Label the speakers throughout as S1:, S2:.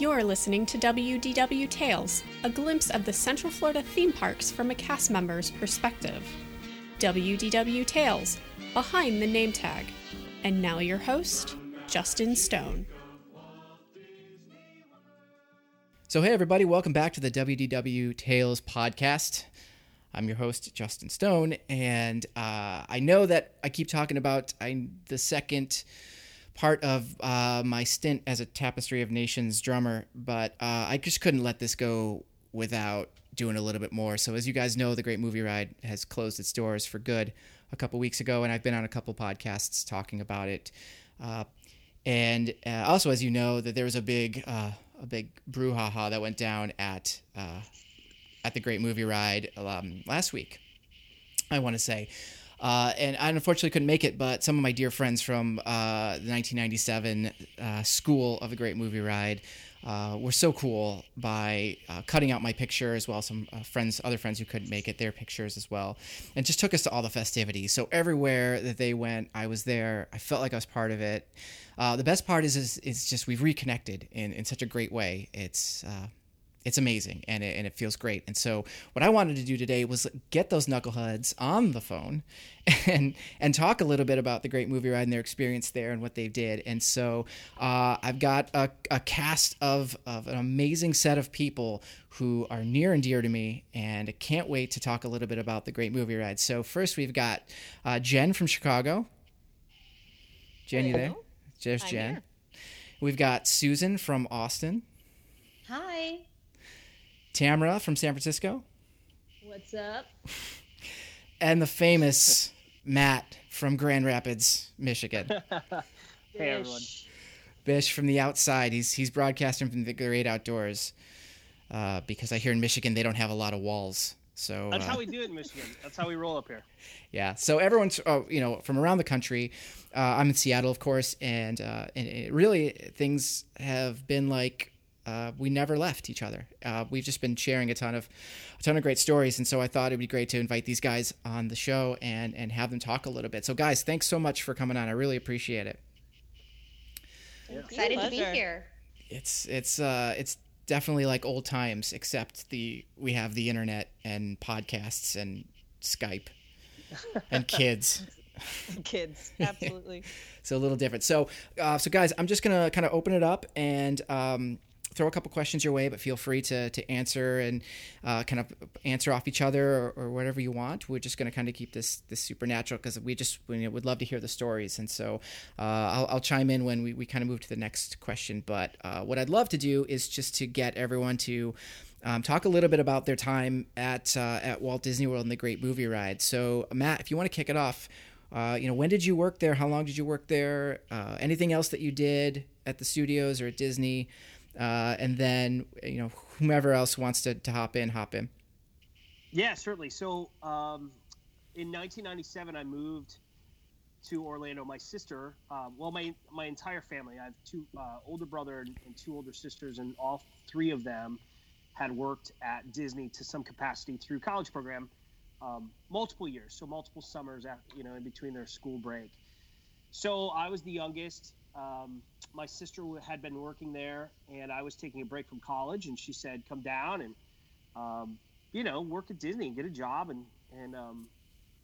S1: You're listening to WDW Tales, a glimpse of the Central Florida theme parks from a cast member's perspective. WDW Tales, behind the name tag. And now your host, Justin Stone.
S2: So, hey, everybody, welcome back to the WDW Tales podcast. I'm your host, Justin Stone, and uh, I know that I keep talking about I, the second part of uh, my stint as a Tapestry of Nations drummer, but uh, I just couldn't let this go without doing a little bit more. So, as you guys know, the Great Movie Ride has closed its doors for good a couple weeks ago, and I've been on a couple podcasts talking about it. Uh, and uh, also, as you know, that there was a big uh, a big brouhaha that went down at uh, at the Great Movie Ride um, last week. I want to say. Uh, and I unfortunately couldn't make it, but some of my dear friends from uh, the 1997 uh, School of a Great Movie Ride uh, were so cool by uh, cutting out my picture as well. Some uh, friends, other friends who couldn't make it, their pictures as well, and just took us to all the festivities. So everywhere that they went, I was there. I felt like I was part of it. the best part is, is, is just we've reconnected in, in such a great way. It's it's amazing and it, and it feels great. And so what I wanted to do today was get those knuckleheads on the phone and and talk a little bit about the great movie ride and their experience there and what they did. And so uh, I've got a, a cast of, of an amazing set of people who are near and dear to me and I can't wait to talk a little bit about the great movie ride. So first we've got uh, Jen from Chicago. Jen, you there? There's Jen. Here. We've got Susan from Austin.
S3: Hi.
S2: Tamara from San Francisco.
S3: What's up?
S2: And the famous Matt from Grand Rapids, Michigan.
S4: hey everyone.
S2: Bish from the outside. He's he's broadcasting from the great outdoors. Uh, because I hear in Michigan they don't have a lot of walls. So
S4: that's uh, how we do it in Michigan. That's how we roll up here.
S2: Yeah. So everyone's, uh, you know, from around the country. Uh, I'm in Seattle, of course, and uh, and it really things have been like uh, we never left each other. Uh, we've just been sharing a ton of a ton of great stories, and so I thought it'd be great to invite these guys on the show and and have them talk a little bit. So, guys, thanks so much for coming on. I really appreciate it.
S3: Yeah. Excited to be here.
S2: It's it's uh it's definitely like old times, except the we have the internet and podcasts and Skype and kids.
S3: kids absolutely
S2: so a little different so uh, so guys i'm just gonna kind of open it up and um, throw a couple questions your way, but feel free to, to answer and uh, kind of answer off each other or, or whatever you want. We're just going to kind of keep this this supernatural because we just we would love to hear the stories. And so uh, I'll, I'll, chime in when we, we kind of move to the next question. But uh, what I'd love to do is just to get everyone to um, talk a little bit about their time at uh, at Walt Disney World and the Great Movie Ride. So Matt, if you want to kick it off. Uh, you know, when did you work there? How long did you work there? Uh, anything else that you did at the studios or at Disney? Uh, and then you know whomever else wants to, to hop in, hop in.
S4: Yeah, certainly. So um, in 1997, I moved to Orlando. My sister, um, well, my my entire family. I have two uh, older brother and, and, two older sisters, and all three of them had worked at Disney to some capacity through college program, um, multiple years, so multiple summers, after, you know, in between their school break. So I was the youngest. Um, my sister had been working there, and I was taking a break from college, and she said, "Come down and, um, you know, work at Disney and get a job, and and um,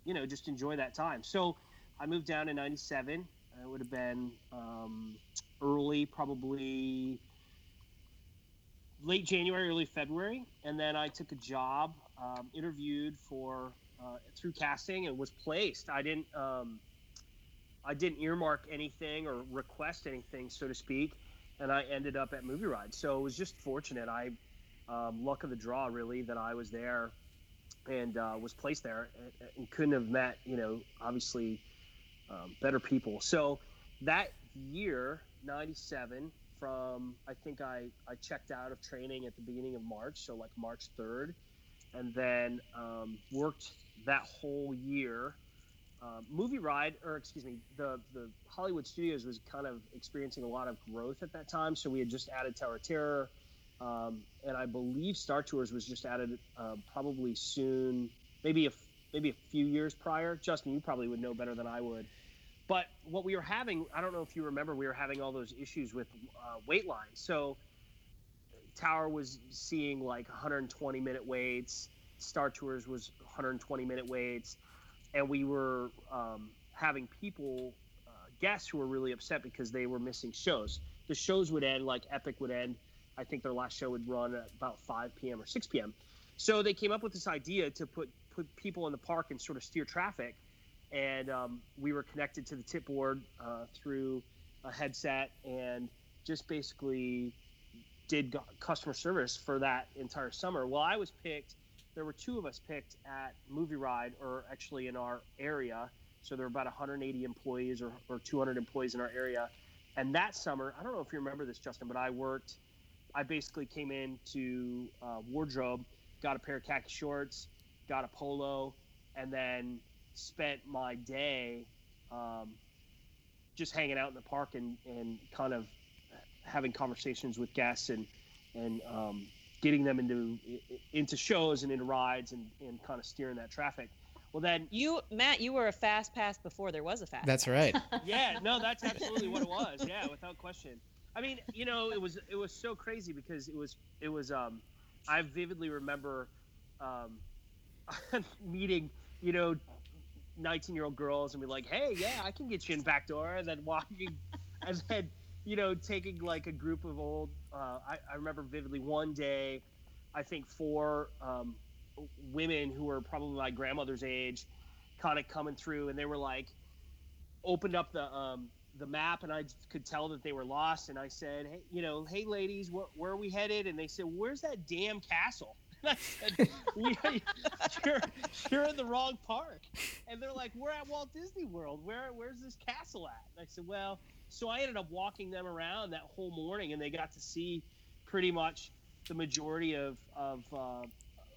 S4: you know, just enjoy that time." So I moved down in '97. It would have been um, early, probably late January, early February, and then I took a job, um, interviewed for uh, through casting, and was placed. I didn't. I didn't earmark anything or request anything, so to speak, and I ended up at Movie Ride. So it was just fortunate. I um, luck of the draw, really, that I was there and uh, was placed there, and, and, couldn't have met, you know, obviously um, better people. So that year, '97, from I think I I checked out of training at the beginning of March, so like March 3rd, and then um, worked that whole year um, movie ride, or excuse me, the the Hollywood Studios was kind of experiencing a lot of growth at that time. So we had just added Tower Terror, um, and I believe Star Tours was just added uh, probably soon, maybe a maybe a few years prior. Justin, you probably would know better than I would. But what we were having, I don't know if you remember, we were having all those issues with uh, wait lines. So Tower was seeing like 120 minute waits. Star Tours was 120 minute waits, and we were um, having people, uh, guests who were really upset because they were missing shows. The shows would end like Epic would end. I think their last show would run at about 5 p.m. or 6 p.m. So they came up with this idea to put put people in the park and sort of steer traffic. And um, we were connected to the tip board uh, through a headset and just basically did customer service for that entire summer. Well, I was picked. There were two of us picked at Movie Ride, or actually in our area. So there were about 180 employees or, or 200 employees in our area. And that summer, I don't know if you remember this, Justin, but I worked. I basically came in to uh, wardrobe, got a pair of khaki shorts, got a polo, and then spent my day um, just hanging out in the park and, and kind of having conversations with guests and and um, getting them into into shows and into rides and, and kind of steering that traffic. Well, then
S3: you, Matt, you were a fast pass before there was a fast.
S2: That's right.
S4: yeah, no, that's absolutely what it was. Yeah, without question. I mean, you know, it was it was so crazy because it was it was. Um, I vividly remember um, meeting, you know, 19 year old girls and be like, hey, yeah, I can get you in back door, and then walking, and then you know, taking like a group of old. Uh, I, I, remember vividly one day, I think four um, women who were probably my grandmother's age, kind of coming through, and they were like, opened up the um, the map, and I could tell that they were lost. And I said, hey, you know, hey ladies, wh- where are we headed? And they said, where's that damn castle? I said, you're, you're in the wrong park. And they're like, we're at Walt Disney World. Where where's this castle at? And I said, well so I ended up walking them around that whole morning, and they got to see pretty much the majority of of uh,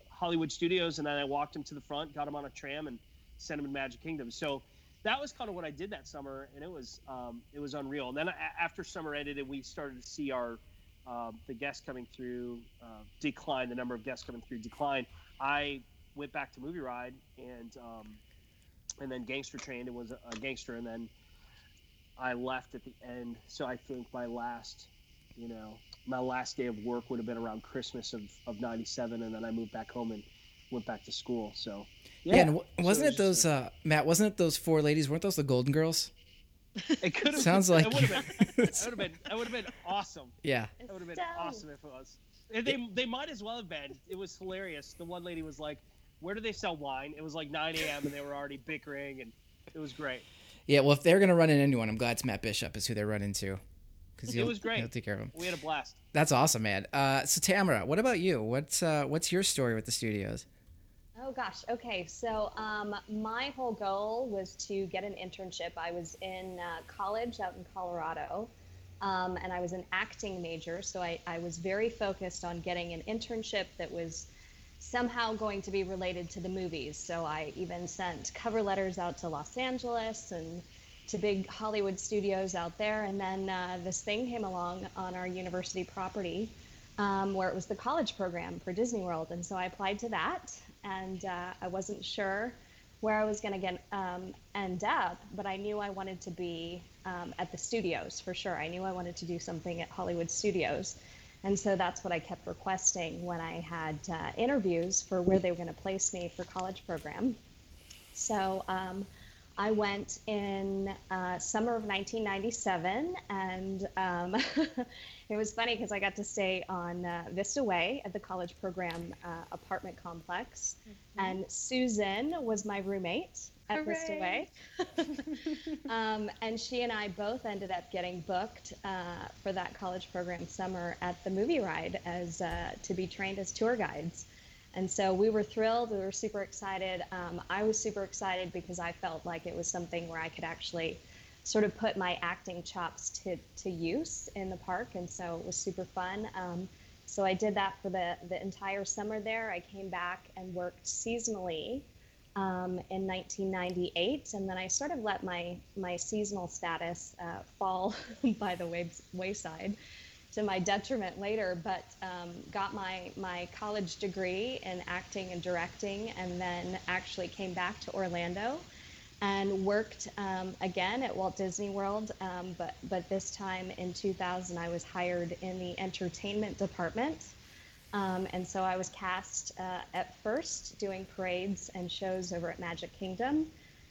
S4: Hollywood studios. And then I walked them to the front, got them on a tram, and sent them to Magic Kingdom. So that was kind of what I did that summer, and it was um, it was unreal. And then after summer ended, and we started to see our uh, the guests coming through uh, decline, the number of guests coming through decline. I went back to Movie Ride and um, and then Gangster Trained and was a, a gangster, and then I left at the end. So I think my last, you know, my last day of work would have been around Christmas of, of 97. And then I moved back home and went back to school. So,
S2: yeah. yeah and w- wasn't so it, it those, uh, uh, Matt, wasn't it those four ladies? Weren't those the Golden Girls?
S4: It could have
S2: sounds like
S4: it would have been. That would have been. That would have been awesome.
S2: Yeah,
S4: that would have been awesome if it was. And they they might as well have been. It was hilarious. The one lady was like, "Where do they sell wine?" It was like 9 a.m. and they were already bickering, and it was great.
S2: Yeah, well, if they're gonna run in anyone, I'm glad it's Matt Bishop is who they're running to.
S4: Because it was great.
S2: He'll take care of him.
S4: We had a blast.
S2: That's awesome, man. Uh, so Tamara, what about you? What's uh, what's your story with the studios?
S5: Oh gosh. Okay. So um, my whole goal was to get an internship. I was in uh, college out in Colorado, um, and I was an acting major. So I, I was very focused on getting an internship that was somehow going to be related to the movies. So I even sent cover letters out to Los Angeles and to big Hollywood studios out there. And then uh, this thing came along on our university property um, where it was the college program for Disney World. And so I applied to that, and uh, I wasn't sure where I was going to get um, end up, but I knew I wanted to be um, at the studios for sure. I knew I wanted to do something at Hollywood Studios. And so that's what I kept requesting when I had uh, interviews for where they were going to place me for college program. So um, I went in uh, summer of 1997, and um, it was funny because I got to stay on uh, Vista Way at the college program uh, apartment complex, mm-hmm. and Susan was my roommate at Vista Way. um, and she and I both ended up getting booked uh, for that college program summer at the movie ride as uh, to be trained as tour guides. And so we were thrilled. We were super excited. Um, I was super excited because I felt like it was something where I could actually sort of put my acting chops to, to use in the park. And so it was super fun. Um, so I did that for the, the entire summer there. I came back and worked seasonally um, in 1998, and then I sort of let my my seasonal status uh, fall by the way, wayside to my detriment later. But um, got my my college degree in acting and directing, and then actually came back to Orlando and worked um, again at Walt Disney World. Um, but but this time in 2000, I was hired in the entertainment department, um, and so I was cast uh, at first doing parades and shows over at Magic Kingdom,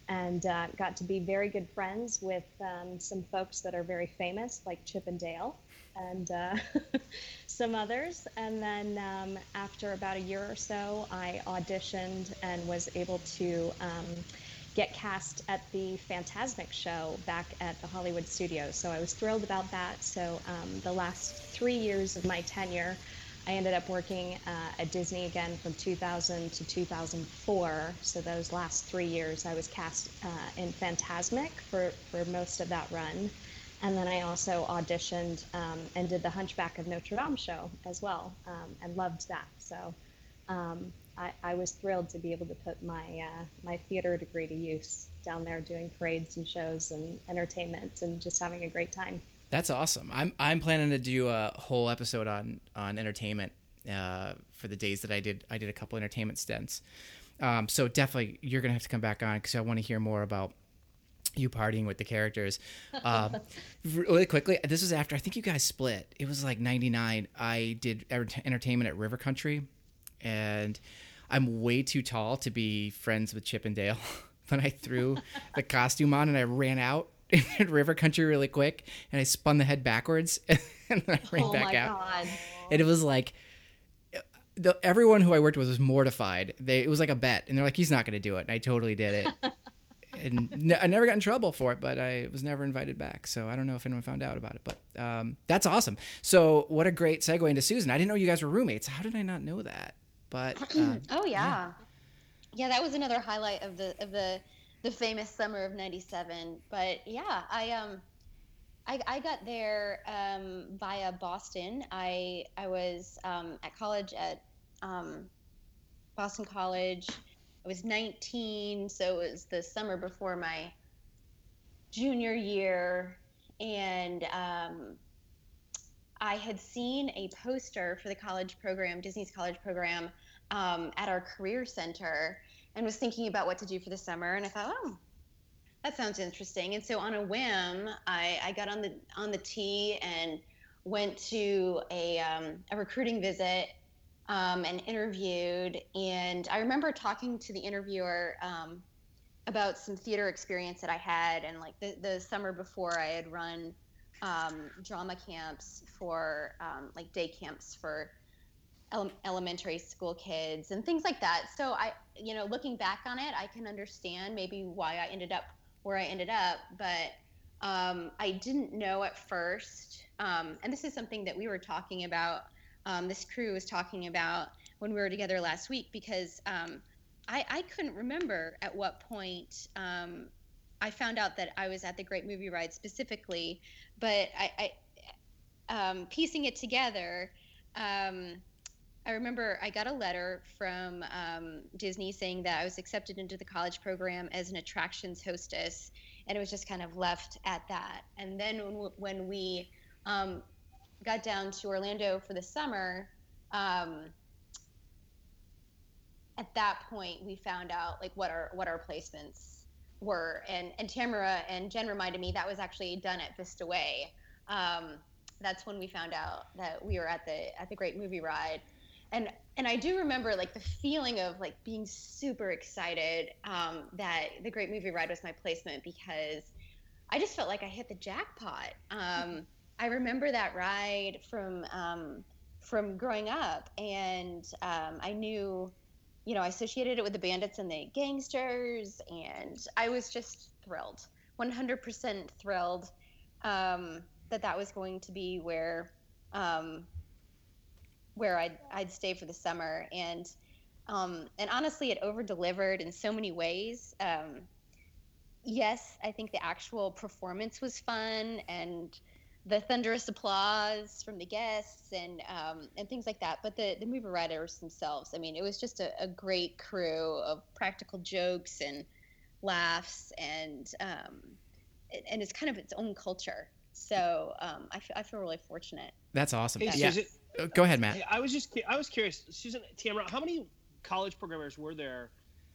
S5: and uh, got to be very good friends with um, some folks that are very famous, like Chip and Dale. And uh, some others. And then um, after about a year or so, I auditioned and was able to um, get cast at the Fantasmic show back at the Hollywood Studios. So I was thrilled about that. So um, the last three years of my tenure, I ended up working uh, at Disney again from 2000 to 2004. So those last three years, I was cast uh, in Fantasmic for, for most of that run. And then I also auditioned um, and did the Hunchback of Notre Dame show as well, um, and loved that. So um, I, I, was thrilled to be able to put my uh, my theater degree to use down there, doing parades and shows and entertainment, and just having a great time.
S2: That's awesome. I'm I'm planning to do a whole episode on on entertainment uh, for the days that I did I did a couple entertainment stints. Um, so definitely you're gonna have to come back on because I want to hear more about you partying with the characters. Um, really quickly, this was after I think you guys split. It was like '99. I did entertainment at River Country, and I'm way too tall to be friends with Chip and Dale. but I threw the costume on and I ran out River Country really quick and I spun the head backwards and then I ran oh back out. God. And it was like the, everyone who I worked with was mortified. They it was like a bet, and they're like, "He's not going to do it." And I totally did it, and ne- I never got in trouble for it, but I was never invited back. So I don't know if anyone found out about it. But um, that's awesome. So what a great segue into Susan. I didn't know you guys were roommates. How did I not know that? But
S6: uh, oh yeah. yeah, yeah, that was another highlight of the of the the famous summer of '97. But yeah, I um. I, I got there um, via Boston. I I was um, at college at um, Boston College. I was 19, so it was the summer before my junior year, and um, I had seen a poster for the college program, Disney's college program, um, at our career center, and was thinking about what to do for the summer. And I thought, oh, that sounds interesting. And so on a whim, I, I got on the on the T and went to a um, a recruiting visit um, and interviewed. And I remember talking to the interviewer um, about some theater experience that I had, and like the the summer before, I had run um, drama camps for um, like day camps for ele- elementary school kids and things like that. So I, you know, looking back on it, I can understand maybe why I ended up where I ended up, but um, I didn't know at first. Um, and this is something that we were talking about. Um, this crew was talking about when we were together last week because um, I, I, couldn't remember at what point I found out that I was at the Great Movie Ride specifically, but I, I um, piecing it together, um, I remember I got a letter from um, Disney saying that I was accepted into the college program as an attractions hostess, and it was just kind of left at that. And then when, we um, got down to Orlando for the summer, um, at that point we found out like what our what our placements were. And and Tamara and Jen reminded me that was actually done at Vista Way. Um, that's when we found out that we were at the at the Great Movie Ride, and and I do remember like the feeling of like being super excited um, that the Great Movie Ride was my placement because I just felt like I hit the jackpot. Um, I remember that ride from um, from growing up, and um, I knew you know, I associated it with the bandits and the gangsters, and I was just thrilled, 100% thrilled um, that that was going to be where um, where I'd I'd stay for the summer, and um, and honestly, it over delivered in so many ways. Um, yes, I think the actual performance was fun and the thunderous applause from the guests and um, and things like that. But the the movie writers themselves, I mean, it was just a, a great crew of practical jokes and laughs, and um, and it's kind of its own culture. So um, I, f- I feel really fortunate.
S2: That's awesome. Hey, yeah. Susan, Go ahead, Matt.
S4: I was just I was curious, Susan Tamara, how many college programmers were there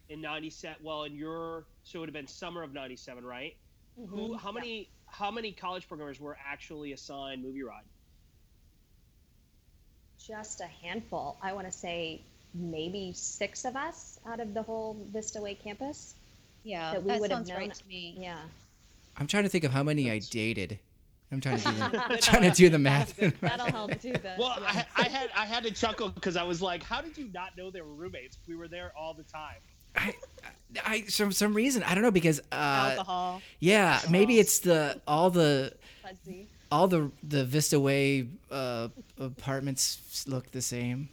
S4: in '97? Well, in your so it would have been summer of '97, right?
S5: Mm-hmm.
S4: Who? How many? How many college programmers were actually assigned movie ride?
S5: Just a handful. I want to say maybe six of us out of the whole Vista Way campus.
S6: Yeah,
S5: That we
S6: that
S5: would have
S6: sounds
S5: known-
S6: right to me.
S5: Yeah.
S2: I'm trying to think of how many I dated. I'm trying to do the, trying to do the math.
S3: That'll help too. The,
S4: Well, I, I had I had to chuckle because I was like, "How did you not know they were roommates? We were there all the time."
S2: I, I for some reason I don't know because uh,
S3: alcohol.
S2: yeah maybe it's the all the
S5: Fuzzy.
S2: all the the Vista Way uh, apartments look the same,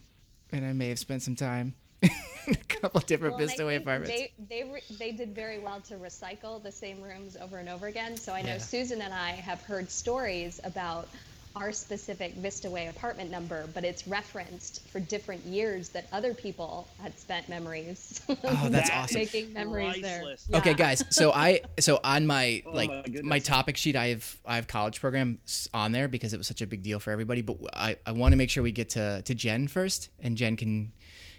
S2: and I may have spent some time in a couple different
S5: Well,
S2: Vista Way apartments.
S5: They they, re- they did very well to recycle the same rooms over and over again. So I know
S2: Yeah.
S5: Susan and I have heard stories about our specific Vista Way apartment number, but it's referenced for different years that other people had spent memories.
S2: Oh, that's
S4: That
S2: awesome.
S5: Making memories there.
S4: Priceless.
S2: Okay, guys. So I so on my
S4: Oh
S2: like
S4: my
S2: my, topic sheet, I have I have college programs on there because it was such a big deal for everybody. But I, I want to make sure we get to to Jen first, and Jen can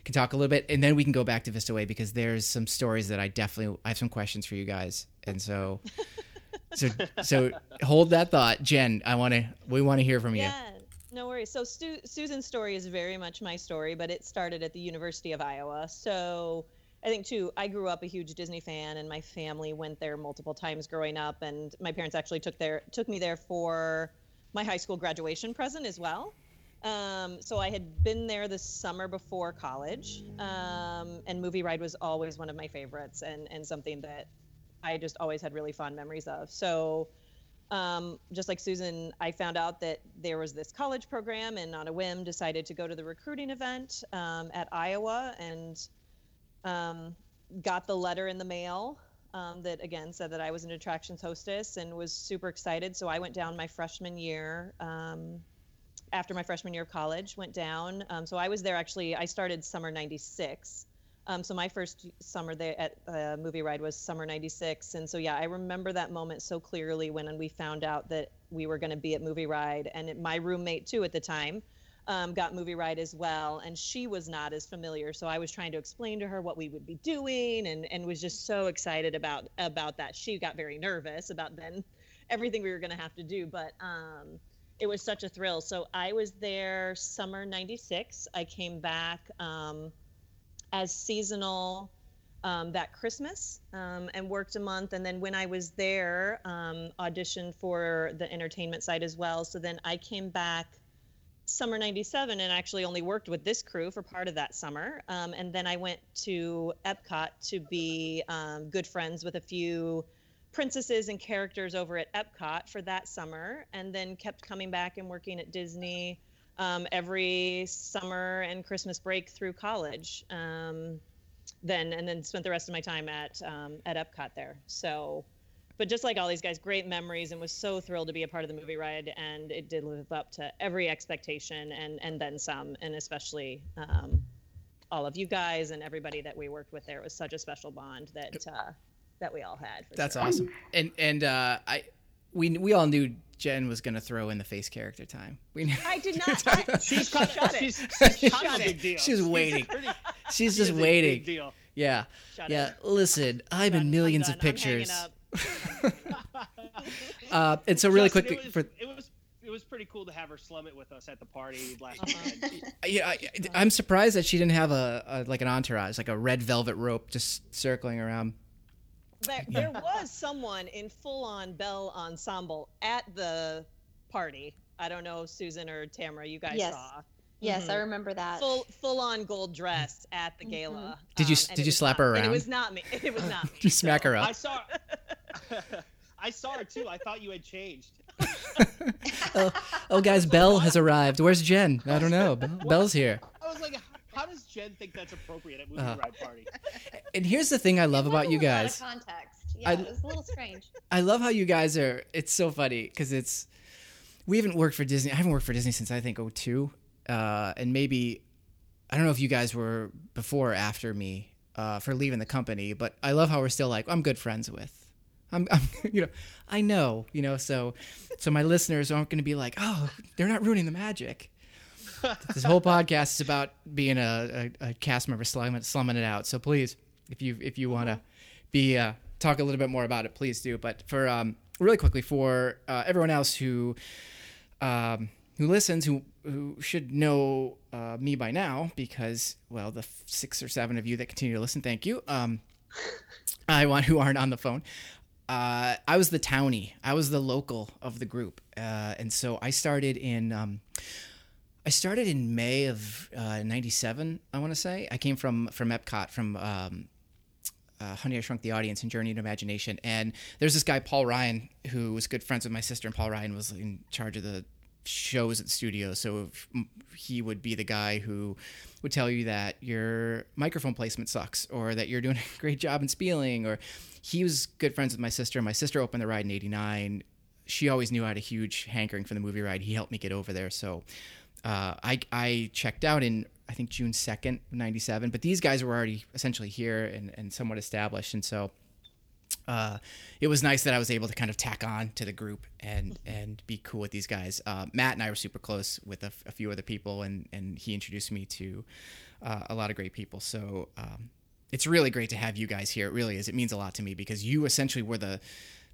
S2: can talk a little bit, and then we can go back to Vista Way because there's some stories that I definitely I have some questions for you guys, and so so so hold that thought, Jen. I want to we want to hear from you.
S3: Yeah, no worries. So Stu- Susan's story is very much my story, but it started at the University of Iowa. So I think too, I grew up a huge Disney fan, and my family went there multiple times growing up. And my parents actually took their took me there for my high school graduation present as well. Um, so I had been there the summer before college, um, and Movie Ride was always one of my favorites, and and something that I just always had really fond memories of. So um, just like Susan, I found out that there was this college program, and on a whim, decided to go to the recruiting event um, at Iowa, and um, got the letter in the mail um, that again said that I was an attractions hostess, and was super excited. So I went down my freshman year. After my freshman year of college, went down. Um, so I was there actually. I started summer '96. Um, so my first summer there at uh, Movie Ride was summer '96, and so yeah, I remember that moment so clearly when we found out that we were going to be at Movie Ride, and it, my roommate too at the time um, got Movie Ride as well, and she was not as familiar. So I was trying to explain to her what we would be doing, and and was just so excited about about that. She got very nervous about then everything we were going to have to do, but um, it was such a thrill. So I was there summer '96. I came back. Um, as seasonal um, that Christmas um, and worked a month. And then when I was there, um, auditioned for the entertainment side as well. So then I came back summer 97 and actually only worked with this crew for part of that summer. Um, and then I went to Epcot to be um, good friends with a few princesses and characters over at Epcot for that summer, and then kept coming back and working at Disney um, every summer and Christmas break through college. Um, then and then spent the rest of my time at um, at Epcot there. So, but just like all these guys, great memories, and was so thrilled to be a part of the movie ride, and it did live up to every expectation and and then some, and especially. Um, all of you guys and everybody that we worked with there it was such a special bond that uh, that we all had. for
S2: That's
S3: sure.
S2: awesome. And and uh, I we we all knew Jen was gonna throw in the face character time. We knew.
S3: I did not. I,
S4: She's kind
S3: Shut
S4: of,
S3: it.
S4: she's, she's kind of a
S2: She's-
S4: big deal.
S2: she's waiting.
S4: pretty-
S2: She's just waiting.
S4: Big deal.
S2: Yeah.
S3: Shut
S2: yeah.
S3: it.
S2: Listen, I'm
S3: Done.
S2: in
S3: I'm
S2: millions
S3: done.
S2: of
S3: I'm hanging
S2: pictures.
S3: up.
S2: Uh, and so really
S4: Justin,
S2: quickly
S4: it was,
S2: for
S4: it was it was pretty cool to have her slum it with us at the party last
S3: Uh-huh.
S4: weekend.
S2: yeah, I, I'm surprised that she didn't have a, a like an entourage, like a red velvet rope just circling around.
S3: There, there was someone in full-on Belle ensemble at the party. I don't know, Susan or Tamara, you guys
S6: Yes.
S3: saw.
S6: Yes, I
S3: Mhm.
S6: remember that.
S3: Full, full-on gold dress at the gala.
S2: Did you-
S3: Um, and
S2: did you slap
S3: not-
S2: her
S3: and
S2: around?
S3: It was not me. It was not me.
S2: You smack
S3: So-
S2: her
S4: I
S2: up.
S4: saw I saw her too. I thought you had changed.
S2: oh, oh, guys, Belle has arrived. Where's Jen? I don't know. Belle- Belle's here.
S4: I was like, how does Jen think that's appropriate at movie
S2: Uh.
S4: ride party?
S2: And here's the thing I love about you
S6: a lot of
S2: guys.
S6: context. Yeah,
S2: I-
S6: it was a little strange.
S2: I love how you guys are. It's so funny because it's we haven't worked for Disney. I haven't worked for Disney since I think 02. Uh, and maybe I don't know if you guys were before or after me uh, for leaving the company, but I love how we're still like I'm good friends with. I'm, I'm you know, I know, you know, so so my listeners aren't going to be like, oh, they're not ruining the magic. This whole podcast is about being a, a, a cast member slumming, slumming it out. So please, if you if you want to be uh, talk a little bit more about it, please do. But for um, really quickly, for uh, everyone else who um, who listens, who who should know uh, me by now, because well, the six or seven of you that continue to listen, thank you. Um, I want who aren't on the phone. Uh, I was the townie. I was the local of the group, uh, and so I started in. Um, I started in May of '97. I want to say. I came from from Epcot from um, uh, Honey I Shrunk the Audience and Journey to Imagination, and there's this guy Paul Ryan who was good friends with my sister, and Paul Ryan was in charge of the shows at the studio, so he would be the guy who would tell you that your microphone placement sucks or that you're doing a great job in spieling or he was good friends with my sister. My sister opened the ride in 89 she always knew i had a huge hankering for the movie ride. He helped me get over there. So uh, I, I checked out in i think june 2nd 97 but these guys were already essentially here and, and somewhat established and so uh, it was nice that I was able to kind of tack on to the group and and be cool with these guys. Uh, Matt and I were super close with a, f- a few other people, and and he introduced me to uh, a lot of great people. So um, it's really great to have you guys here. It really is. It means a lot to me because you essentially were the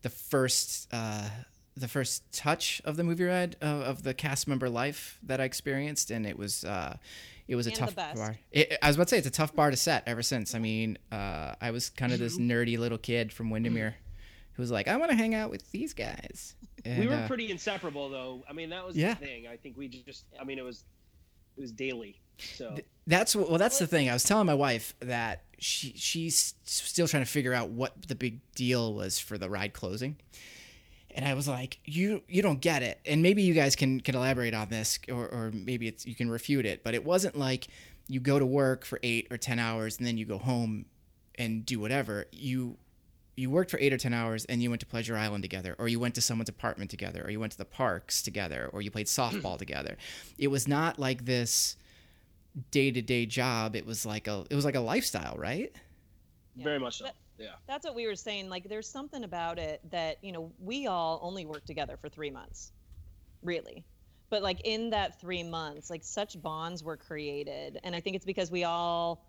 S2: the first uh, the first touch of the movie ride of, of, the cast member life that I experienced, and it was uh, it was
S3: and
S2: a tough bar. It, I was about to say it's a tough bar to set ever since. I mean, uh, I was kind of this nerdy little kid from Windermere who was like, I want to hang out with these guys.
S4: And, we were uh, pretty inseparable, though. I mean, that was yeah. the thing. I think we just, I mean, it was, it was daily. So
S2: that's well, that's the thing. I was telling my wife that she she's still trying to figure out what the big deal was for the ride closing and I was like, "You you don't get it." And maybe you guys can can elaborate on this, or or maybe it's you can refute it. But it wasn't like you go to work for eight or ten hours and then you go home and do whatever. You you worked for eight or ten hours and you went to Pleasure Island together, or you went to someone's apartment together, or you went to the parks together, or you played mm. softball together. It was not like this day to day job. It was like a it was like a lifestyle, right?
S4: Yeah. Very much so. But-
S3: yeah. That's what we were saying like there's something about it that you know we all only worked together for three months really. But like in that three months like such bonds were created. And i think it's because we all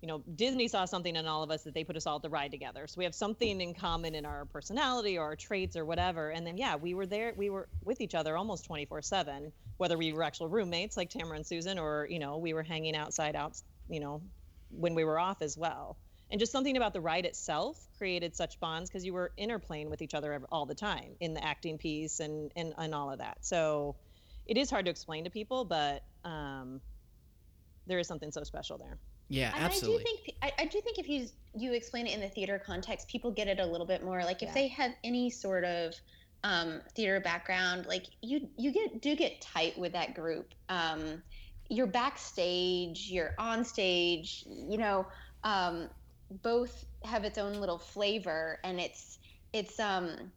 S3: you know disney saw something in all of us that they put us all at the ride together. So we have something in common in our personality or our traits or whatever. And then yeah we were there we were with each other almost 24 7 whether we were actual roommates like tamara and susan or you know we were hanging outside out you know when we were off as well and just something about the ride itself created such bonds because you were interplaying with each other all the time in the acting piece and and, and all of that. So it is hard to explain to people but um, there is something so special there.
S2: Yeah absolutely
S6: I, do think I, I, do think if you you explain it in the theater context people get it a little bit more. Like if yeah. they have any sort of um, theater background like you you get do get tight with that group. Um, you're backstage you're on stage you know um, both have its own little flavor and it's it's um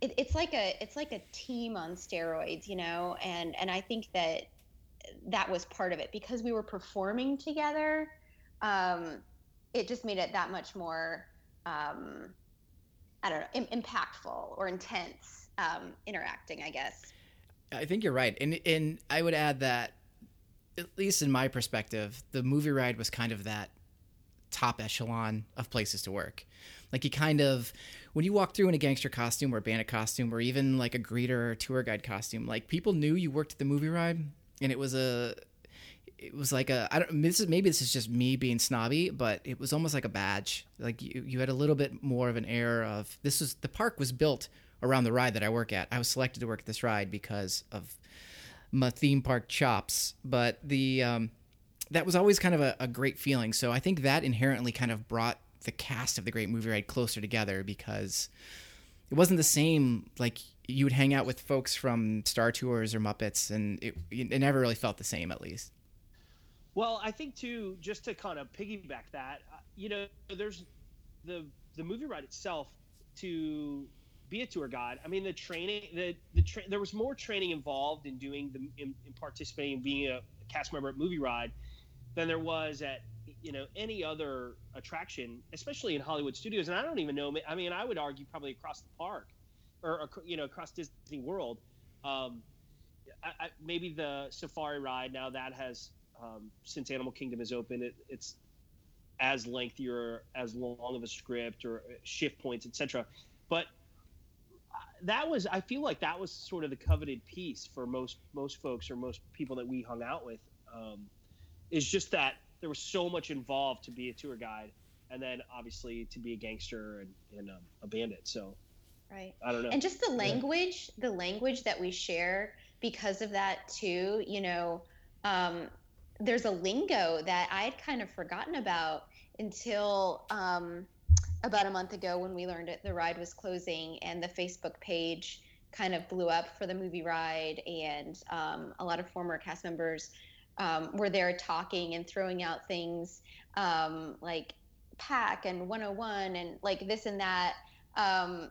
S6: it, it's like a it's like a team on steroids you know? And and i think that that was part of it. Because we were performing together um it just made it that much more um i don't know Im- impactful or intense um interacting i guess.
S2: I think you're right. And and i would add that at least in my perspective the movie ride was kind of that top echelon of places to work. Like you kind of when you walk through in a gangster costume or a bandit costume or even like a greeter or tour guide costume, like people knew you worked at the movie ride and it was a it was like a I don't this is maybe this is just me being snobby, but it was almost like a badge. Like you you had a little bit more of an air of this was the park was built around the ride that I work at. I was selected to work at this ride because of my theme park chops, but the um that was always kind of a, a great feeling. So I think that inherently kind of brought the cast of the Great Movie Ride closer together because it wasn't the same like you would hang out with folks from Star Tours or Muppets, and it, it never really felt the same, at least.
S4: Well, I think too, just to kind of piggyback that, uh, you know, there's the the movie ride itself to be a tour guide. I mean, the training, the the tra- there was more training involved in doing the in, in participating, being a cast member at movie ride than there was at you know any other attraction, especially in Hollywood studios. And I don't even know. I mean, I would argue probably across the park, or you know across Disney World. Um, I, I, maybe the Safari ride now that has um, since Animal Kingdom is open, it, it's as lengthy or as long of a script or shift points, etc. But uh, that was I feel like that was sort of the coveted piece for most most folks or most people that we hung out with. Um, is just that there was so much involved to be a tour guide, and then obviously to be a gangster and, and um, a bandit. So
S6: right,
S4: I don't know.
S6: And just the language, yeah. the language that we share because of that too. You know, um, there's a lingo that I'd kind of forgotten about until um, about a month ago when we learned it. the ride was closing and the Facebook page kind of blew up for the movie ride and um, a lot of former cast members um, were there talking and throwing out things um, like pack and 101 and like this and that um,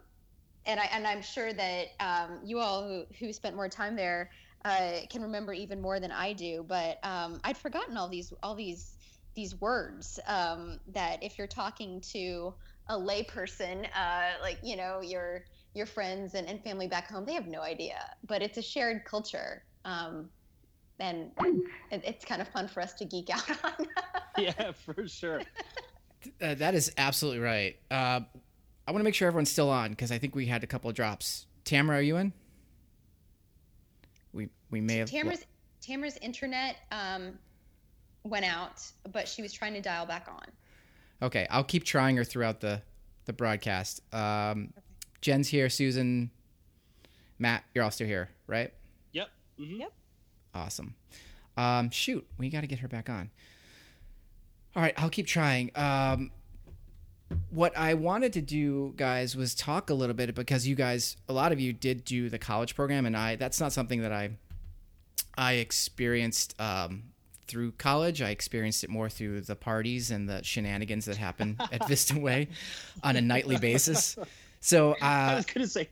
S6: and I and I'm sure that um, you all who who spent more time there uh, can remember even more than I do. But um, I'd forgotten all these all these these words um, that if you're talking to a layperson, uh, like you know your your friends and, and family back home, they have no idea. But it's a shared culture, um, and it's kind of fun for us to geek out on.
S4: yeah, for sure.
S2: Uh, that is absolutely right. Uh, I want to make sure everyone's still on because I think we had a couple of drops. Tamara, are you in? We we may have.
S6: Tamara's Tamara's internet um, went out, but she was trying to dial back on.
S2: Okay, I'll keep trying her throughout the the broadcast. Um, okay. Jen's here. Susan, Matt, you're all still here, right?
S4: Yep. Mm-hmm.
S3: Yep.
S2: Awesome. Um, shoot, we got to get her back on. All right, I'll keep trying. Um, what I wanted to do, guys, was talk a little bit because you guys, a lot of you did do the college program, and I that's not something that I I experienced um, through college. I experienced it more through the parties and the shenanigans that happen at Vista Way on a nightly basis. So uh, I
S4: was gonna say.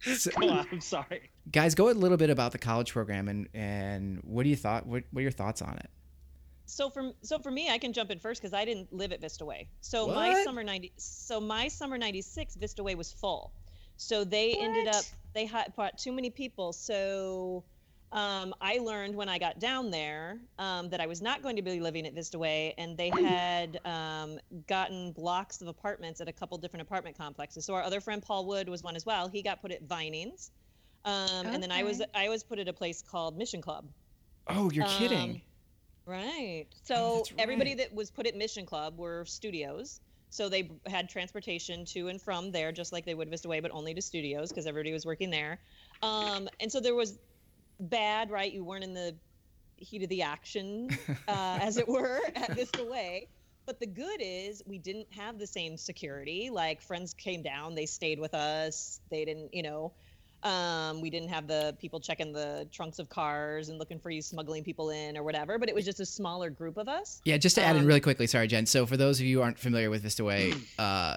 S4: so, on, I'm sorry,
S2: guys. Go a little bit about the college program and and what do you thought? What what are your thoughts on it?
S3: so for so for me, I can jump in first because I didn't live at Vista Way. So what? my summer ninety so my summer ninety six Vista Way was full. So they what? ended up they had brought too many people. So um, I learned when I got down there um, that I was not going to be living at Vista Way, and they had um, gotten blocks of apartments at a couple different apartment complexes. So our other friend Paul Wood was one as well. He got put at Vinings, okay. Um, and then I was I was put at a place called Mission Club.
S2: Oh, you're kidding!
S3: Um, Right. So oh, right. everybody that was put at Mission Club were studios. So they had transportation to and from there, just like they would Vista Way, but only to studios because everybody was working there. Um, and so there was bad, right? You weren't in the heat of the action, uh, as it were, at Vista Way. But the good is we didn't have the same security. Like friends came down, they stayed with us. They didn't, you know, um, we didn't have the people checking the trunks of cars and looking for you smuggling people in or whatever, but it was just a smaller group of us.
S2: Yeah, just to add um, in really quickly, sorry, Jen. So for those of you who aren't familiar with Vista Way, uh,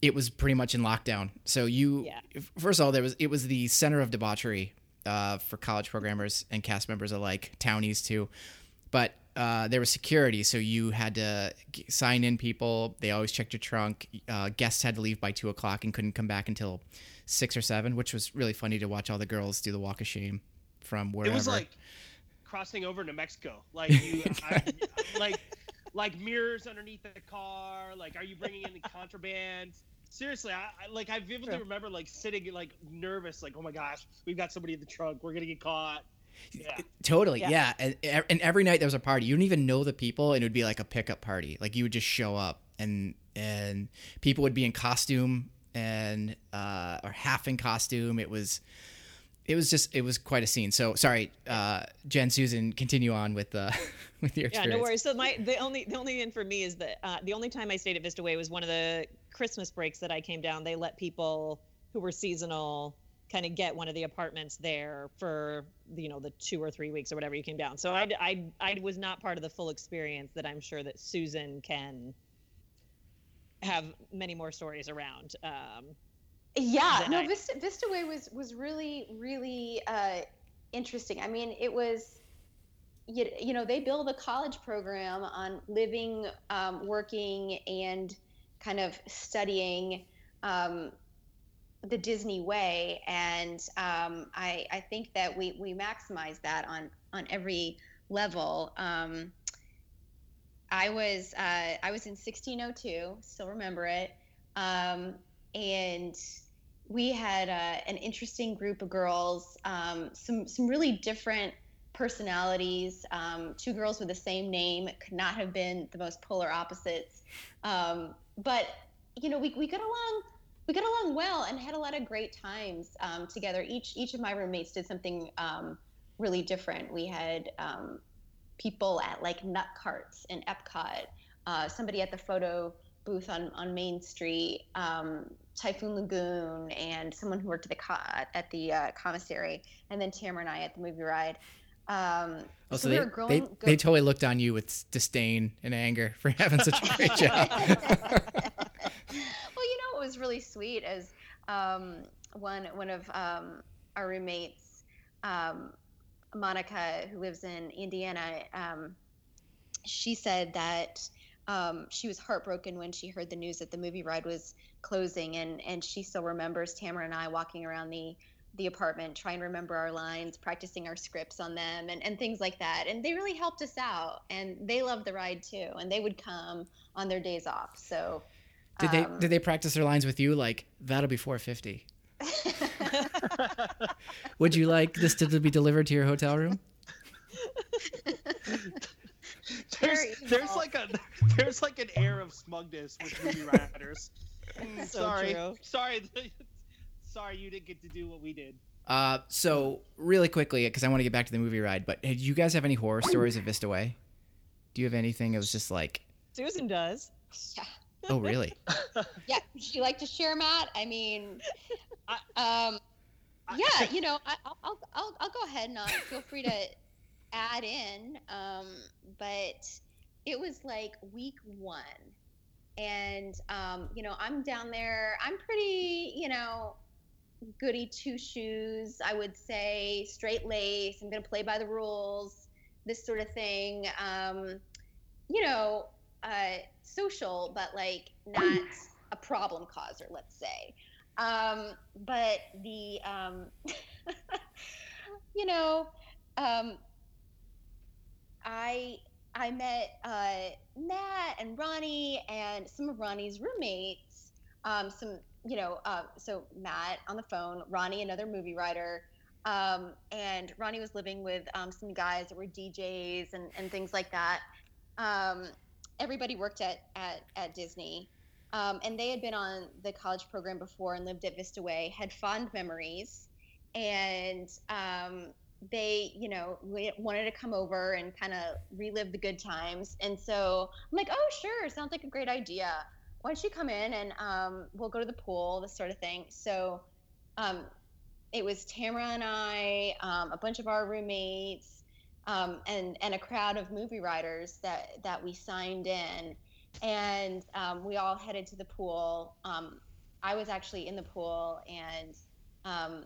S2: it was pretty much in lockdown. So you, yeah. first of all, there was it was the center of debauchery uh, for college programmers and cast members alike, townies too. But uh, there was security, so you had to sign in people. They always checked your trunk. Uh, guests had to leave by two o'clock and couldn't come back until six or seven, which was really funny to watch all the girls do the walk of shame from wherever.
S4: It was like crossing over to Mexico, like you, I, like like mirrors underneath the car. Like, are you bringing in the contraband? Seriously, I, I like I vividly remember like sitting like nervous, like oh my gosh, we've got somebody in the trunk, we're gonna get caught. Yeah.
S2: Totally, yeah. yeah. And, and every night there was a party. You didn't even know the people, and it would be like a pickup party. Like you would just show up, and and people would be in costume and uh, or half in costume. It was it was just it was quite a scene. So sorry, uh, Jen, Susan, continue on with uh, with your experience.
S3: Yeah, no worries. So my the only the only thing for me is that uh, the only time I stayed at Vista Way was one of the Christmas breaks that I came down. They let people who were seasonal kind of get one of the apartments there for you know the two or three weeks or whatever you came down. So I I I was not part of the full experience that I'm sure that Susan can have many more stories around. Um,
S6: yeah, no, I... Vista, Vista Way was was really really uh, interesting. I mean, it was. You, you know, they build a college program on living, um, working, and kind of studying um, the Disney way, and um, I, I think that we we maximize that on on every level. Um, I was uh, I was in 1602, still remember it, um, and we had uh, an interesting group of girls, um, some some really different personalities. Um, two girls with the same name could not have been the most polar opposites, um, but you know we we got along we got along well and had a lot of great times um, together. Each each of my roommates did something um, really different. We had people at like nut carts in Epcot, uh, somebody at the photo booth on, on Main Street, um, Typhoon Lagoon, and someone who worked at the co- at the uh, commissary, and then Tamara and I at the movie ride. Um,
S2: Oh, so,
S6: we
S2: they,
S6: were growing.
S2: they,
S6: go-
S2: they totally looked on you with disdain and anger for having such a great job.
S6: well, you know what was really sweet is um, one one of um, our roommates, um, Monica, who lives in Indiana. Um, she said that um, she was heartbroken when she heard the news that the movie ride was closing, and and she still remembers Tamara and I walking around the the apartment trying to remember our lines practicing our scripts on them and, and things like that and they really helped us out and they loved the ride too and they would come on their days off so
S2: Did they
S6: um,
S2: did they practice their lines with you like that'll be 450? Would you like this to be delivered to your hotel room?
S4: There's there's like a there's like an air of smugness with movie riders. Mm,
S3: So
S4: sorry,
S3: true.
S4: sorry, sorry, you didn't get to do what we did.
S2: Uh, so really quickly, because I want to get back to the movie ride, but hey, do you guys have any horror stories of Vista Way? Do you have anything It was just like,
S3: Susan does.
S6: yeah
S2: oh really?
S6: yeah would you like to share matt i mean
S4: I-
S6: um yeah you know I, I'll, I'll, I'll, I'll go ahead and uh, feel free to add in um but it was like week one and um you know i'm down there i'm pretty you know goody two shoes i would say straight lace i'm gonna play by the rules this sort of thing um you know uh, social, but like not a problem causer, let's say. Um, but the, um, you know, um, I I met uh, Matt and Ronnie and some of Ronnie's roommates. Um, some, you know, uh, so Matt on the phone, Ronnie, another movie rider. Um, and Ronnie was living with um, some guys that were DJs and, and things like that. Um, everybody worked at at, at Disney, um, and they had been on the college program before and lived at Vista Way, had fond memories, and um, they, you know, wanted to come over and kind of relive the good times. And so I'm like, oh, sure, sounds like a great idea. Why don't you come in and um, we'll go to the pool, this sort of thing. So um, it was Tamara and I, um, a bunch of our roommates, um, and and a crowd of movie riders that that we signed in, and um, we all headed to the pool. Um, I was actually in the pool, and um,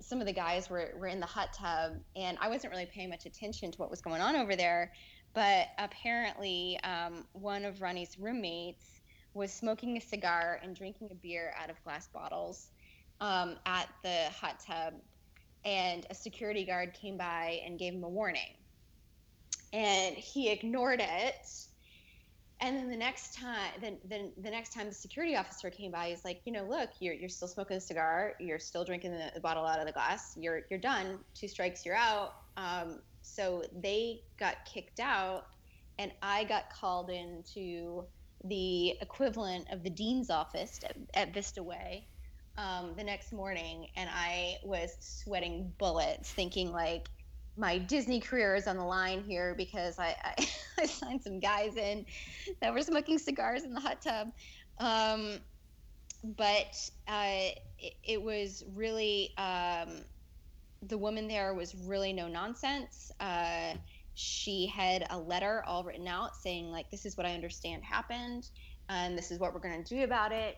S6: some of the guys were were in the hot tub, and I wasn't really paying much attention to what was going on over there. But apparently, um, one of Ronnie's roommates was smoking a cigar and drinking a beer out of glass bottles um, at the hot tub and a security guard came by and gave him a warning. And he ignored it. And then the next time, then, then the next time the security officer came by, he's like, you know, look, you're, you're still smoking a cigar, you're still drinking the, the bottle out of the glass, you're you're done. Two strikes, you're out. Um, so they got kicked out, and I got called into the equivalent of the dean's office at, at Vista Way um, the next morning, and I was sweating bullets, thinking like my Disney career is on the line here because I, I, I signed some guys in that were smoking cigars in the hot tub. Um, but uh, it, it was really um, the woman there was really no nonsense. Uh, she had a letter all written out saying like this is what I understand happened, and this is what we're going to do about it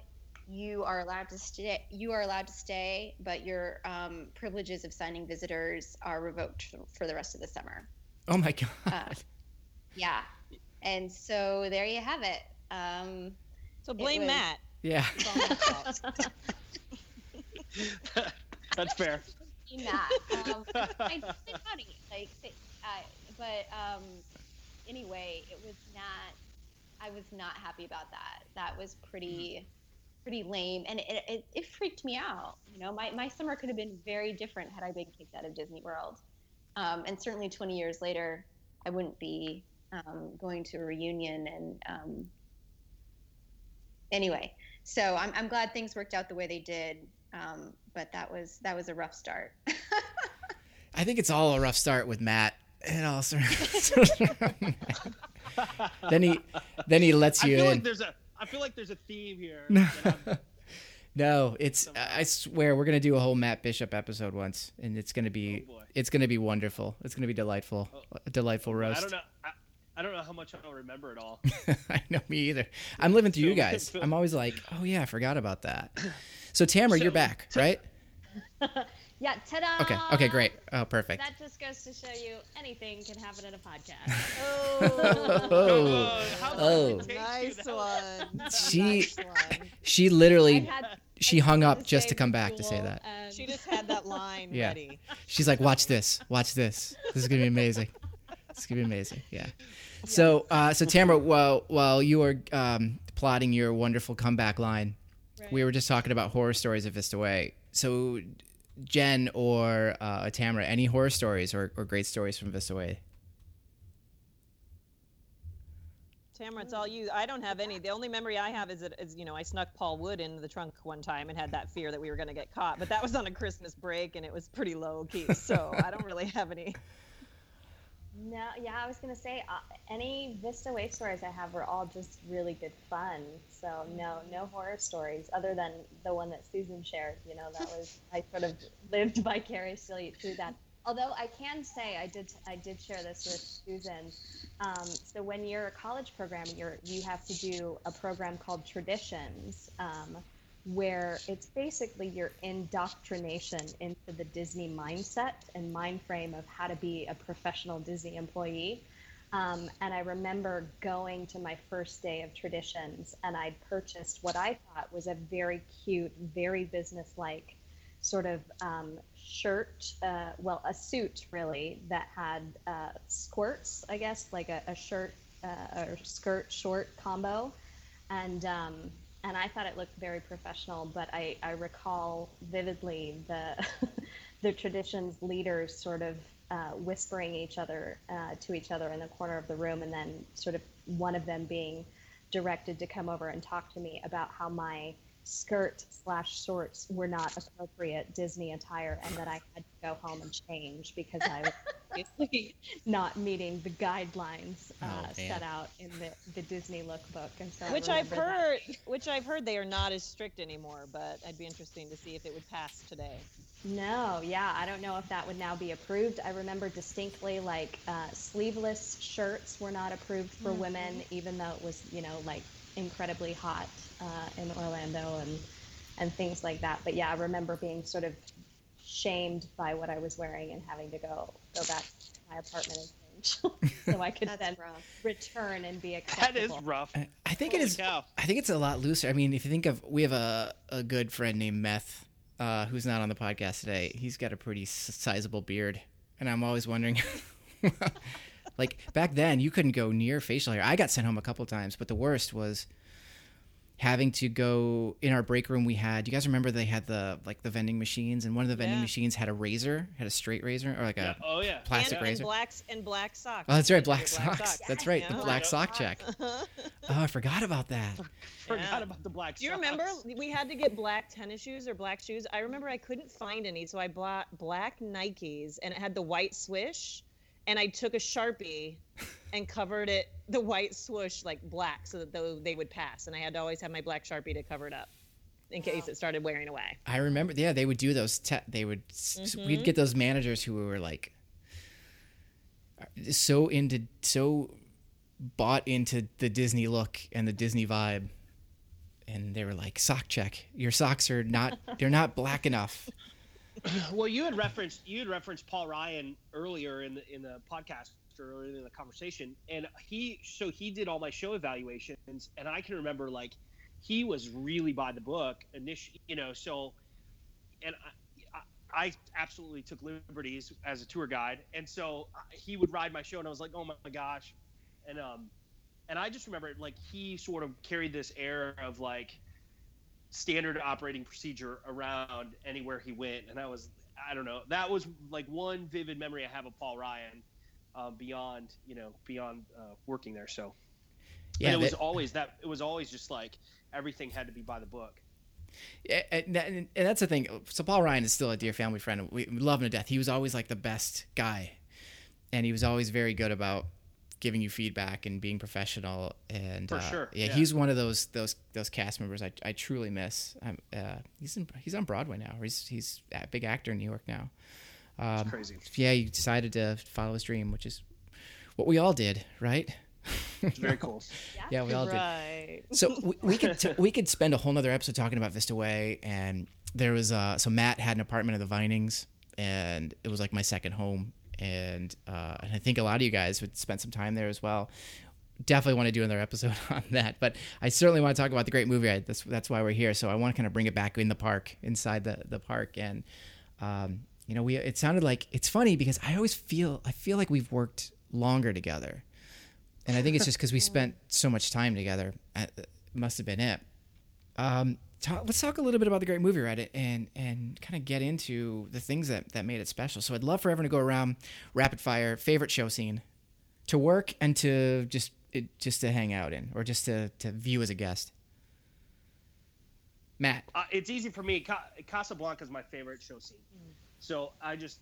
S6: you are allowed to stay you are allowed to stay but your um, privileges of signing visitors are revoked for the rest of the summer
S2: Oh my god.
S6: uh, yeah and so there you have it um,
S3: So blame
S6: was-
S3: Matt.
S2: yeah.
S3: It's all.
S4: That's fair.
S6: Matt. Um, I, it's funny, like, uh, but um, anyway, it was not. I was not happy about that. That was pretty, pretty lame, and it, it, it freaked me out. You know, my, my summer could have been very different had I been kicked out of Disney World. Um, and certainly 20 years later, I wouldn't be um, going to a reunion. And um, anyway, so I'm, I'm glad things worked out the way they did. Um, but that was that was a rough start.
S2: I think it's all a rough start with Matt. It all sort of then he then he lets
S4: I
S2: you
S4: feel
S2: in.
S4: like there's a I feel like there's a theme here.
S2: No. It's I swear we're gonna do a whole Matt Bishop episode once, and it's gonna be
S4: Oh,
S2: it's gonna be wonderful. It's gonna be delightful, oh. a delightful
S4: I
S2: roast.
S4: don't know. I, I don't know how much I'll remember it all.
S2: I know me either. I'm living through you guys. I'm always like, oh yeah, I forgot about that. So Tamara, you're
S4: So-
S2: back, right?
S5: Yeah, ta-da!
S2: Okay. Okay, great. Oh, perfect.
S5: That just goes to show you anything can happen in a podcast.
S3: Oh,
S2: Oh,
S4: how long
S2: oh.
S4: did it take you?
S3: nice one.
S2: She-
S3: Nice one.
S2: she literally
S5: had-
S2: she
S5: I
S2: hung up just to come back to say that.
S3: She just had that line
S2: Yeah.
S3: ready.
S2: She's like, watch this, watch this. This is gonna be amazing. It's gonna be amazing. Yeah. So, uh, so Tamara, while while you were um, plotting your wonderful comeback line, we were just talking about horror stories of Vista Way. So, Jen or uh, Tamara, any horror stories or, or great stories from Vista Way?
S3: Tamara, it's all you. I don't have any. The only memory I have is that, is, you know, I snuck Paul Wood into the trunk one time and had that fear that we were going to get caught. But that was on a Christmas break and it was pretty low key. So I don't really have any.
S5: No, yeah, I was gonna say uh, any Vista Way stories I have were all just really good fun. So no, no horror stories other than the one that Susan shared. You know, that was I sort of lived vicariously through that. Although I can say I did I did share this with Susan. Um, so when you're a college program, you're you have to do a program called Traditions. Um, where it's basically your indoctrination into the Disney mindset and mind frame of how to be a professional Disney employee. Um, and I remember going to my first day of traditions, and I purchased what I thought was a very cute, very businesslike sort of um, shirt, uh, well, a suit really, that had uh, skorts, I guess, like a, a shirt uh, or skirt short combo. And um, and I thought it looked very professional, but I, I recall vividly the the traditions leaders sort of uh, whispering each other uh, to each other in the corner of the room, and then sort of one of them being directed to come over and talk to me about how my skirt slash shorts were not appropriate Disney attire, and that I had to go home and change because I was obviously not meeting the guidelines uh,
S2: Oh,
S5: set out in the, the Disney lookbook. And so
S3: Which I've
S5: remember that.
S3: heard, which I've heard they are not as strict anymore. But I'd be interesting to see if it would pass today.
S5: No, yeah, I don't know if that would now be approved. I remember distinctly like uh, sleeveless shirts were not approved for women, even though it was, you know, like incredibly hot uh, in Orlando and and things like that. But yeah, I remember being sort of shamed by what I was wearing and having to go go back to my apartment and change so I could then
S6: rough.
S5: return and be
S4: That
S5: acceptable.
S4: is rough.
S2: I- I think it
S4: Holy
S2: is.
S4: cow.
S2: I think it's a lot looser. I mean, if you think of, we have a, a good friend named Meth, uh, who's not on the podcast today. He's got a pretty sizable beard, and I'm always wondering, like back then, you couldn't go near facial hair. I got sent home a couple times, but the worst was having to go in our break room. We had. Do you guys remember they had the like the vending machines, and one of the vending
S3: Yeah.
S2: machines had a razor, had a straight razor, or like
S4: Yeah.
S2: a
S4: Oh yeah.
S2: plastic
S3: and, uh, and
S2: razor.
S3: blacks and black socks.
S2: Oh, that's right,
S3: Your
S2: black socks. That's right, the black sock check. Uh-huh. Oh, I forgot about that.
S4: Forgot
S3: Yeah.
S4: about the black.
S3: Do you remember we had to get black tennis shoes or black shoes? I remember I couldn't find any, so I bought black Nikes and it had the white swish. And I took a sharpie and covered it the white swoosh like black so that they would pass. And I had to always have my black sharpie to cover it up in case it started wearing away.
S2: I remember, yeah, they would do those. Te- they would.
S3: Mm-hmm.
S2: We'd get those managers who were like so into, so bought into the Disney look and the Disney vibe, and they were like, "Sock check. Your socks are not. They're not black enough."
S4: Well, you had referenced you had referenced Paul Ryan earlier in the in the podcast or earlier in the conversation, and he so he did all my show evaluations, and I can remember like he was really by the book initially, you know. So, and I, I, I absolutely took liberties as a tour guide, and so he would ride my show, and I was like, oh my gosh. and um, and I just remember like he sort of carried this air of like standard operating procedure around anywhere he went, and I was I don't know that was like one vivid memory I have of Paul Ryan, uh, beyond you know beyond uh, working there. So
S2: Yeah,
S4: and it was always that it was always just like everything had to be by the book.
S2: Yeah, and, and that's the thing. So Paul Ryan is still a dear family friend. We love him to death. He was always like the best guy, and he was always very good about giving you feedback and being professional. And
S4: For
S2: uh,
S4: sure,
S2: yeah,
S4: yeah.
S2: he's one of those those those cast members I, I truly miss. Uh, he's in, he's on Broadway now. He's he's a big actor in New York now. Um,
S4: crazy.
S2: Yeah, he decided to follow his dream, which is what we all did, right?
S4: Very cool.
S2: yeah, we all did. So we, we could t- we could spend a whole nother episode talking about Vista Way, and there was uh so Matt had an apartment at the Vinings, and it was like my second home, and uh, and I think a lot of you guys would spend some time there as well. Definitely want to do another episode on that, but I certainly want to talk about the great movie. I, that's that's why we're here. So I want to kind of bring it back in the park, inside the the park, and um, you know, we it sounded like it's funny because I always feel I feel like we've worked longer together and I think it's just because we spent so much time together. Uh, must have been it. Um, talk, let's talk a little bit about the great movie Reddit and and kind of get into the things that that made it special. So I'd love for everyone to go around rapid fire favorite show scene to work and to just it, just to hang out in or just to to view as a guest. Matt,
S4: Uh, it's easy for me. Ca- Casablanca is my favorite show scene. So I just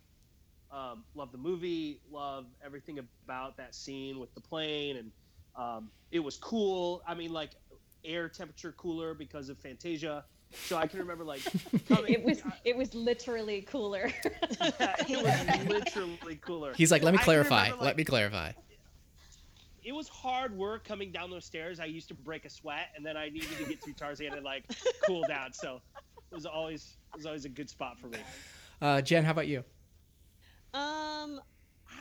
S4: um, love the movie, love everything about that scene with the plane, and um, it was cool. I mean, like air temperature cooler because of Fantasia. So I can remember like coming,
S5: It was it was literally cooler.
S4: it was literally cooler.
S2: he's like, let me clarify.
S4: remember,
S2: let me clarify.
S4: It was hard work coming down those stairs. I used to break a sweat, and then I needed to get through Tarzan and like cool down. So it was always it was always a good spot for me.
S2: Uh, Jen, how about you?
S3: Um,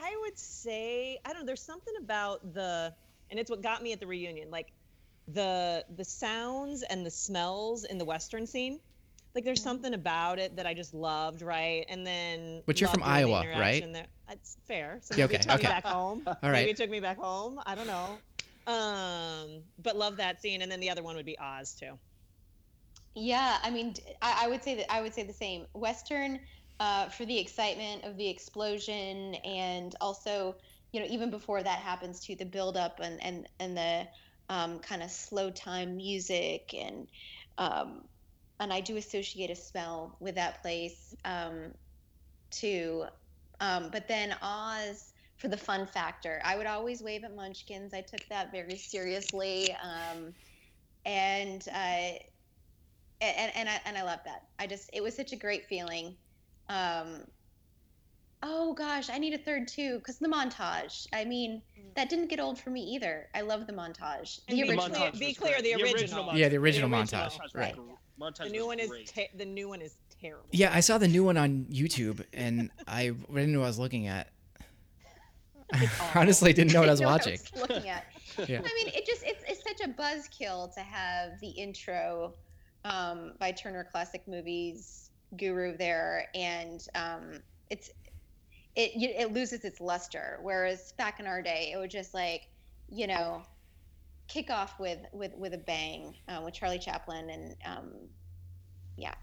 S3: I would say I don't know. There's something about the, and it's what got me at the reunion, like the the sounds and the smells in the western scene. Like there's something about it that I just loved, right? And then.
S2: But you're from Iowa, right?
S3: There. That's fair. So
S2: Yeah,
S3: maybe
S2: okay,
S3: it took
S2: okay.
S3: me back home.
S2: All
S3: Maybe it took me back home. I don't know. Um, but love that scene, and then the other one would be Oz too.
S6: Yeah, I mean, I would say that I would say the same. Western, uh, for the excitement of the explosion, and also, you know, even before that happens, to the build up and and and the um, kind of slow time music, and um, and I do associate a smell with that place um, too. Um, but then Oz for the fun factor, I would always wave at Munchkins. I took that very seriously. Um, and uh, and and I and I love that. I just it was such a great feeling. Um, oh gosh, I need a third too because the montage. I mean, that didn't get old for me either. I love the montage.
S3: And
S6: The
S3: be
S6: original.
S3: clear-
S4: montage
S3: be clear,
S4: great.
S3: the original.
S4: montage-
S2: Yeah, the original
S4: the
S2: montage,
S4: was
S2: right.
S4: Montage
S3: The new one is
S4: great.
S3: ta- the new one is terrible.
S2: Yeah, I saw the new one on YouTube, and I didn't know what I was looking at. I honestly didn't know what I was
S6: know
S2: watching.
S6: looking at.
S2: Yeah.
S6: I mean, it just it's it's such a buzzkill to have the intro um, by Turner Classic Movies guru there, and um, it's it you- it loses its luster. Whereas back in our day, it would just like you know kick off with with with a bang uh, with Charlie Chaplin and um, yeah.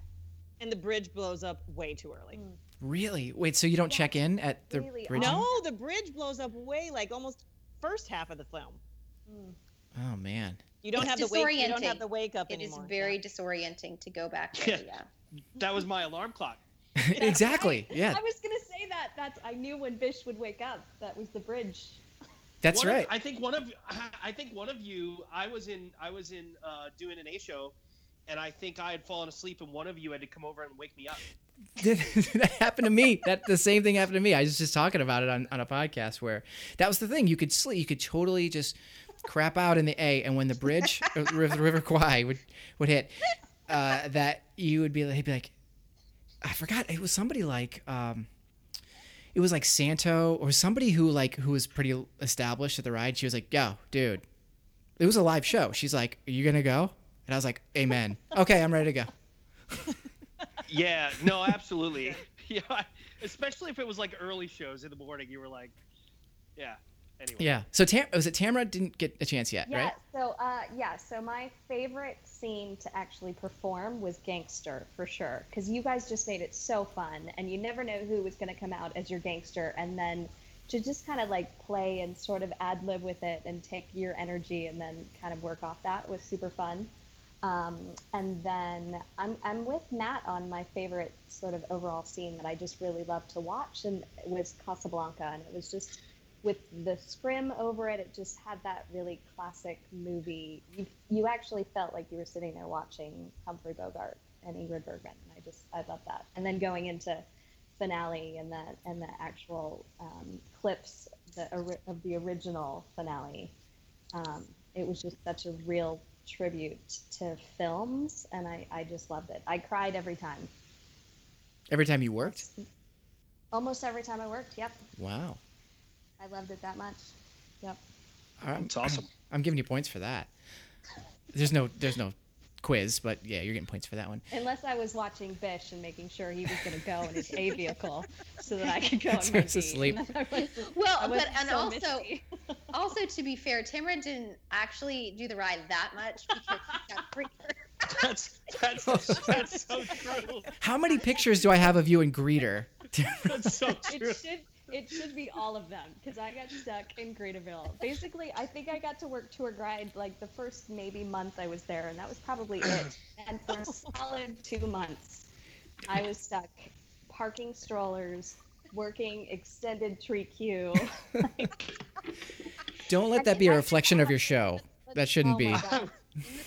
S3: And the bridge blows up way too early.
S2: Really? Wait, so you don't check in at the
S6: Really
S2: bridge?
S3: No, the bridge blows up way like almost first half of the film.
S2: Oh man.
S3: You don't
S6: It's
S3: have the wake. You don't have the wake up anymore.
S6: It is very
S3: Yeah.
S6: disorienting to go back there.
S4: Yeah.
S6: Yeah.
S4: That was my alarm clock.
S2: exactly. Yeah,
S5: I was gonna say that. That's I knew when Bish would wake up. That was the bridge.
S2: that's
S4: One of-
S2: right.
S4: I think one of I think one of you I was in I was in uh, doing an A show, and I think I had fallen asleep, and one of you had to come over and wake me up.
S2: that happened to me. That the same thing happened to me. I was just talking about it on, on a podcast where that was the thing. You could sleep. You could totally just crap out in the A, and when the bridge, uh, the River, the River Kwai would would hit, uh, that you would be, he'd be like, I forgot. It was somebody like, um, it was like Santo or somebody who like who was pretty established at the ride. She was like, "Yo, dude." It was a live show. She's like, "Are you gonna go?" And I was like, "Amen." Okay, I'm ready to go.
S4: Yeah, no, absolutely. yeah, especially if it was like early shows in the morning. You were like, yeah, anyway.
S2: Yeah. So Tam was it Tamara didn't get a chance yet,
S5: Yeah.
S2: right?
S5: So, uh, yeah. So my favorite scene to actually perform was Gangster for sure, because you guys just made it so fun, and you never know who was going to come out as your gangster, and then to just kind of like play and sort of ad lib with it and take your energy and then kind of work off that was super fun. Um, and then I'm, I'm with Matt on my favorite sort of overall scene that I just really loved to watch, and it was Casablanca, and it was just with the scrim over it, it just had that really classic movie. You, you actually felt like you were sitting there watching Humphrey Bogart and Ingrid Bergman, and I just I love that. And then going into finale and the and the actual um, clips the, of the original finale, um, it was just such a real tribute to films, and I, I just loved it. I cried every time,
S2: Every time you worked.
S5: almost every time I worked. Yep,
S2: Wow.
S5: I loved it that much. Yep.
S2: I'm,
S4: It's awesome.
S2: I'm giving you points for that. There's no there's no quiz, but yeah, you're getting points for that one.
S5: Unless I was watching Bish and making sure he was going to go in his A vehicle so that I could go in
S2: So
S5: my
S2: it's asleep.
S5: And then was-
S6: Well, but and
S5: so
S6: also also to be fair, Tamara didn't actually do the ride that much because she got freaker.
S4: That's that's that's so true.
S2: How many pictures do I have of you in Greeter?
S4: That's so true.
S5: it should it should be all of them because I got stuck in Greeterville. Basically, I think I got to work tour guide like the first maybe month I was there, and that was probably it. And for a solid two months, I was stuck parking strollers, working extended tree queue.
S2: Don't let that be a reflection of your show. That shouldn't
S5: Oh
S2: be.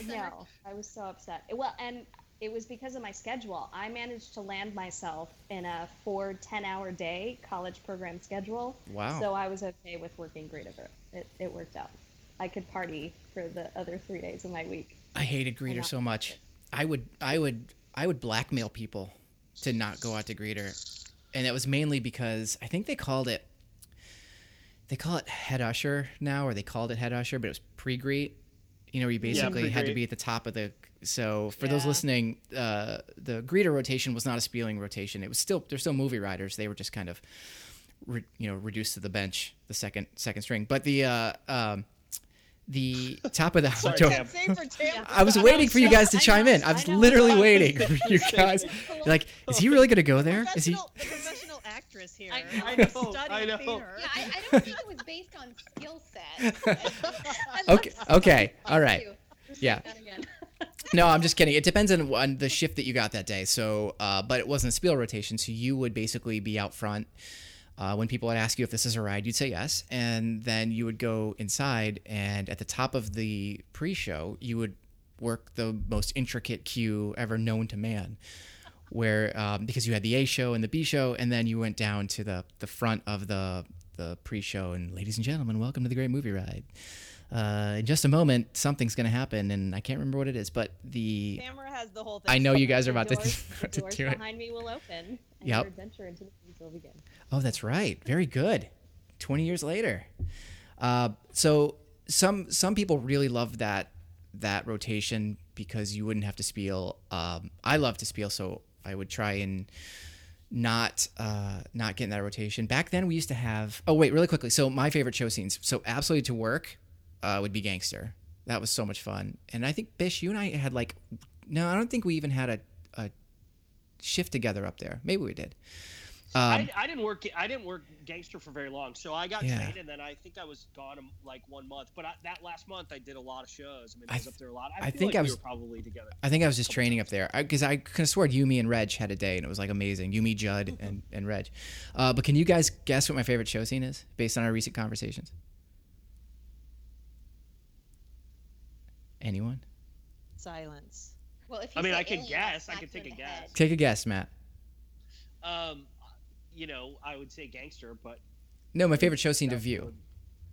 S5: No, I was so upset. Well, and it was because of my schedule. I managed to land myself in a four 10 hour day college program schedule.
S2: Wow.
S5: So I was okay with working Greeterville. It, it worked out. I could party for the other three days of my week.
S2: I hated Greeter so much. I would I would I would blackmail people to not go out to Greeter. And it was mainly because I think they called it they call it head usher now or they called it head usher, but it was pre-greet. You know, where you basically had to be at the top of the so for those listening, uh, the greeter rotation was not a spieling rotation. It was still they're still movie riders. They were just kind of re, you know reduced to the bench, the second second string. But the uh, um, the top of the
S4: Sorry,
S2: don't-
S4: Tam.
S3: Same for Tampa.
S2: I was waiting for you guys to chime in. I was literally waiting for you guys. Like, is he really going to go there? Is he?
S3: Professional, professional actress here.
S6: I know.
S4: I know, I know.
S6: Yeah, I, I don't think it was based on skill set.
S2: Okay. Okay. All right. Yeah. No, I'm just kidding. It depends on, on the shift that you got that day. So, uh, but it wasn't a spiel rotation. So you would basically be out front. Uh, when people would ask you if this is a ride, you'd say yes, and then you would go inside. And at the top of the pre-show, you would work the most intricate cue ever known to man, where um, because you had the A show and the B show, and then you went down to the the front of the the pre-show. And ladies and gentlemen, welcome to the Great Movie Ride. Uh, in just a moment, something's going to happen, and I can't remember what it is, but the
S3: Tamara has the whole thing.
S2: I know you guys are about to,
S5: doors, the
S2: to
S5: doors
S2: do it.
S5: behind me will open, and
S2: Yep.
S5: your adventure into the will begin.
S2: Oh, that's right. Very good. Twenty years later. Uh, so some some people really love that that rotation because you wouldn't have to spiel. Um, I love to spiel, so I would try and not uh, not get in that rotation. Back then, we used to have. Oh wait, really quickly. So my favorite show scenes. So absolutely to work uh, would be Gangster. That was so much fun. And I think Bish, you and I had like. No, I don't think we even had a, a shift together up there. Maybe we did. Um,
S4: I, I didn't work. I didn't work gangster for very long. So I got
S2: Yeah.
S4: trained, and then I think I was gone um, like one month. But I, that last month, I did a lot of shows. I mean, I
S2: I
S4: was
S2: th-
S4: up there a lot. I,
S2: I think
S4: like
S2: I
S4: we
S2: was-
S4: were probably together.
S2: I think I was just training up there because I, could have sworn Yumi and Reg had a day and it was like amazing. Yumi, Judd, and, and Reg. Uh, but can you guys guess what my favorite show scene is based on our recent conversations? Anyone?
S3: Silence.
S6: Well, if
S4: I mean, I can
S6: alien,
S4: guess.
S6: I'll
S4: can take a guess.
S6: head.
S2: Take a guess, Matt.
S4: Um, you know, I would say gangster, but
S2: No, my favorite show scene to view.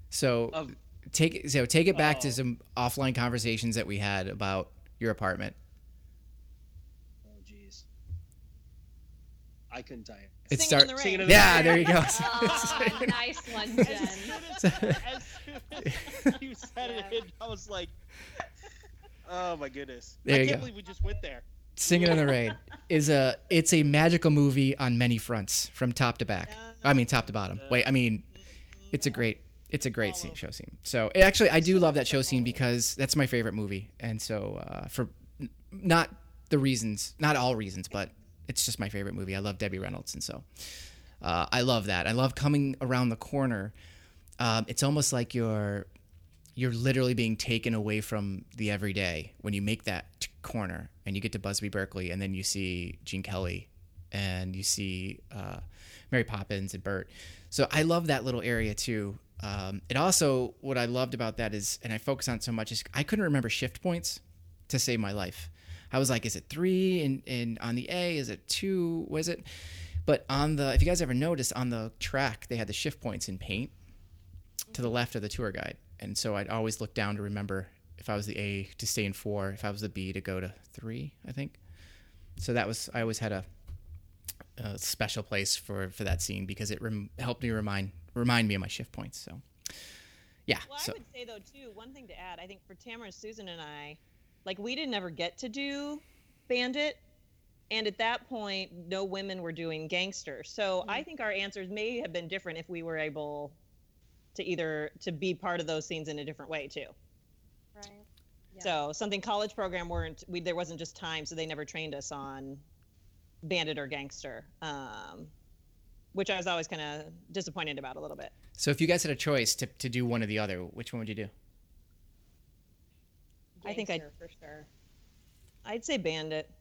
S2: So
S4: Of-
S2: take so take it back
S4: Oh.
S2: to some offline conversations that we had about your apartment.
S4: oh jeez, I couldn't tell you.
S2: It
S3: Singing
S2: start
S3: in the rain.
S4: in the
S2: yeah,
S4: rain.
S2: there you go.
S5: Oh, nice one, Jen.
S4: As soon as, as soon as you said it, I was like, "Oh my goodness!"
S2: There
S4: I
S2: you
S4: can't
S2: go.
S4: believe we just went there.
S2: Singing in the Rain is a it's a magical movie on many fronts from top to back. I mean top to bottom. Wait, I mean it's a great It's a great scene, show scene. So actually, I do love that show scene because that's my favorite movie, and so uh, for not the reasons, not all reasons, but it's just my favorite movie. I love Debbie Reynolds, and so uh, I love that. I love coming around the corner. Um, it's almost like you're you're literally being taken away from the everyday when you make that t- corner and you get to Busby Berkeley, and then you see Gene Kelly, and you see uh, Mary Poppins and Bert. So I love that little area too. Um, it also what I loved about that is, and I focus on so much is I couldn't remember shift points to save my life. I was like, is it three? And and on the A, is it two? Was it? But on the, if you guys ever noticed, on the track they had the shift points in paint to the left of the tour guide, and so I'd always look down to remember if I was the A to stay in four, if I was the B to go to three. I think. So that was I always had a, a special place for for that scene because it rem- helped me remind remind me of my shift points. So yeah,
S3: Well,
S2: so
S3: I would say though too, one thing to add, I think for Tamara, Susan, and I, like we didn't ever get to do Bandit, and at that point, no women were doing Gangster. So mm-hmm. I think our answers may have been different if we were able to either to be part of those scenes in a different way too.
S5: Right. Yeah.
S3: So something college program weren't we there wasn't just time, so they never trained us on Bandit or Gangster. Um, which I was always kind of disappointed about a little bit.
S2: so if you guys had a choice to to do one or the other, which one would you do?
S3: I think I-
S5: Gangster, for sure.
S3: I'd say Bandit.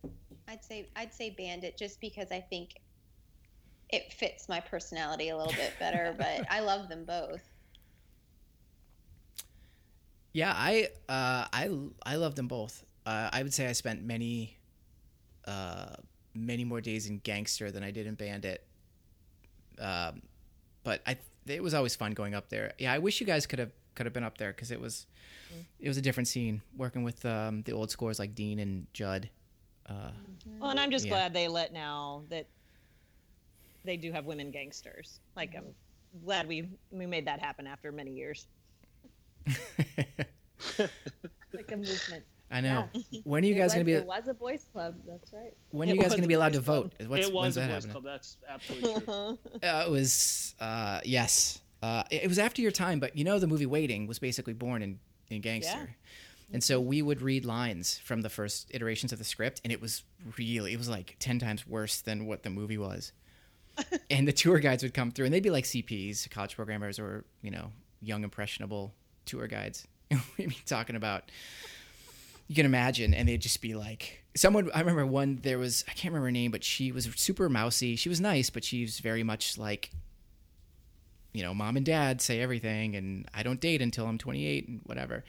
S6: I'd say I'd say Bandit just because I think it fits my personality a little bit better, but I love them both.
S2: Yeah, I uh, I I love them both. Uh, I would say I spent many uh, many more days in Gangster than I did in Bandit. Um, but I it was always fun going up there. Yeah, I wish you guys could have could have been up there because it was it was a different scene working with um, the old scores like Dean and Judd. Uh,
S3: Well, and I'm just
S2: Yeah.
S3: glad they let now that they do have women gangsters. Like I'm glad we we made that happen after many years.
S5: Like a movement.
S2: I know. When are you guys
S5: There
S2: going to be?
S5: There was a boys club. That's right.
S2: When are
S4: It
S2: you guys going to be allowed to vote? What's,
S4: it
S2: when's
S4: was a
S2: that
S4: boys'
S2: happening?
S4: club. That's absolutely true.
S2: Uh, it was uh, yes. Uh, it, it was after your time, but you know the movie Waiting was basically born in in Gangster, and so we would read lines from the first iterations of the script, and it was really it was like ten times worse than what the movie was. and the tour guides would come through, and they'd be like CPs, college programmers, or you know young impressionable tour guides. we'd be talking about you can imagine and they'd just be like someone i remember one there was i can't remember her name but she was super mousy. She was nice but she was very much like you know mom and dad say everything and i don't date until i'm 28 and whatever.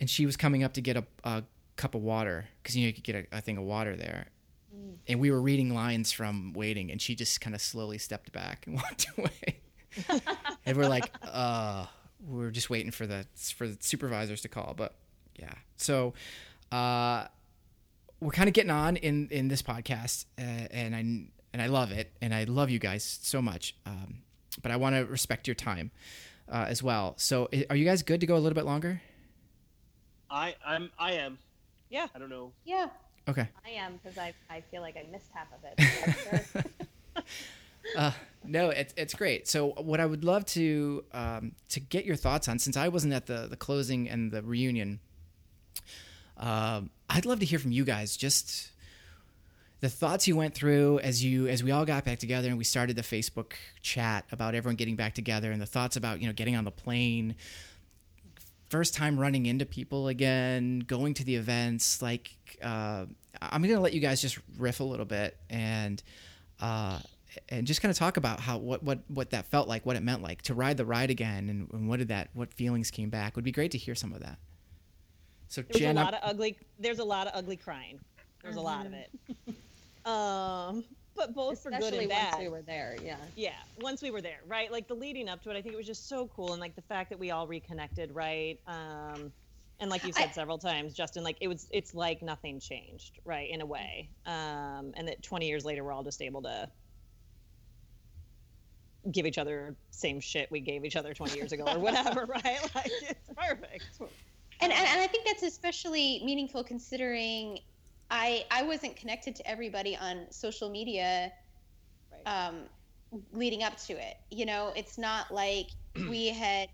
S2: And she was coming up to get a, a cup of water because you know you could get a, a thing of water there. And we were reading lines from waiting and she just kind of slowly stepped back and walked away. And we're like uh we're just waiting for the for the supervisors to call but yeah so uh we're kind of getting on in in this podcast uh, and i and i love it and i love you guys so much um but i want to respect your time uh, as well so are you guys good to go a little bit longer
S4: I I'm I am.
S3: Yeah.
S4: I don't know.
S6: Yeah.
S2: okay
S5: I am because I, I feel like I missed half of it.
S2: Uh, no, it's it's great. So what I would love to um, to get your thoughts on, since I wasn't at the the closing and the reunion, um, I'd love to hear from you guys. Just the thoughts you went through as you as we all got back together and we started the Facebook chat about everyone getting back together and the thoughts about you know getting on the plane, first time running into people again, going to the events. Like uh, I'm gonna let you guys just riff a little bit and. Uh, and just kind of talk about how what what what that felt like, what it meant like to ride the ride again, and, and what did that what feelings came back. Would be great to hear some of that. So
S3: There's
S2: Jen,
S3: a
S2: I'm-
S3: lot of ugly. There's a lot of ugly crying. There's a lot of it. Um, but both for good
S5: Especially
S3: and
S5: once we were there. Yeah.
S3: yeah once we were there right like the leading up to it i think it was just so cool and like the fact that we all reconnected right um and like you said
S6: I-
S3: several times justin like it was it's like nothing changed right in a way um and that 20 years later we're all just able to give each other same shit we gave each other 20 years ago or whatever right like it's perfect
S6: And, and and I think that's especially meaningful considering I I wasn't connected to everybody on social media
S3: right
S6: um, leading up to it. You know, it's not like we had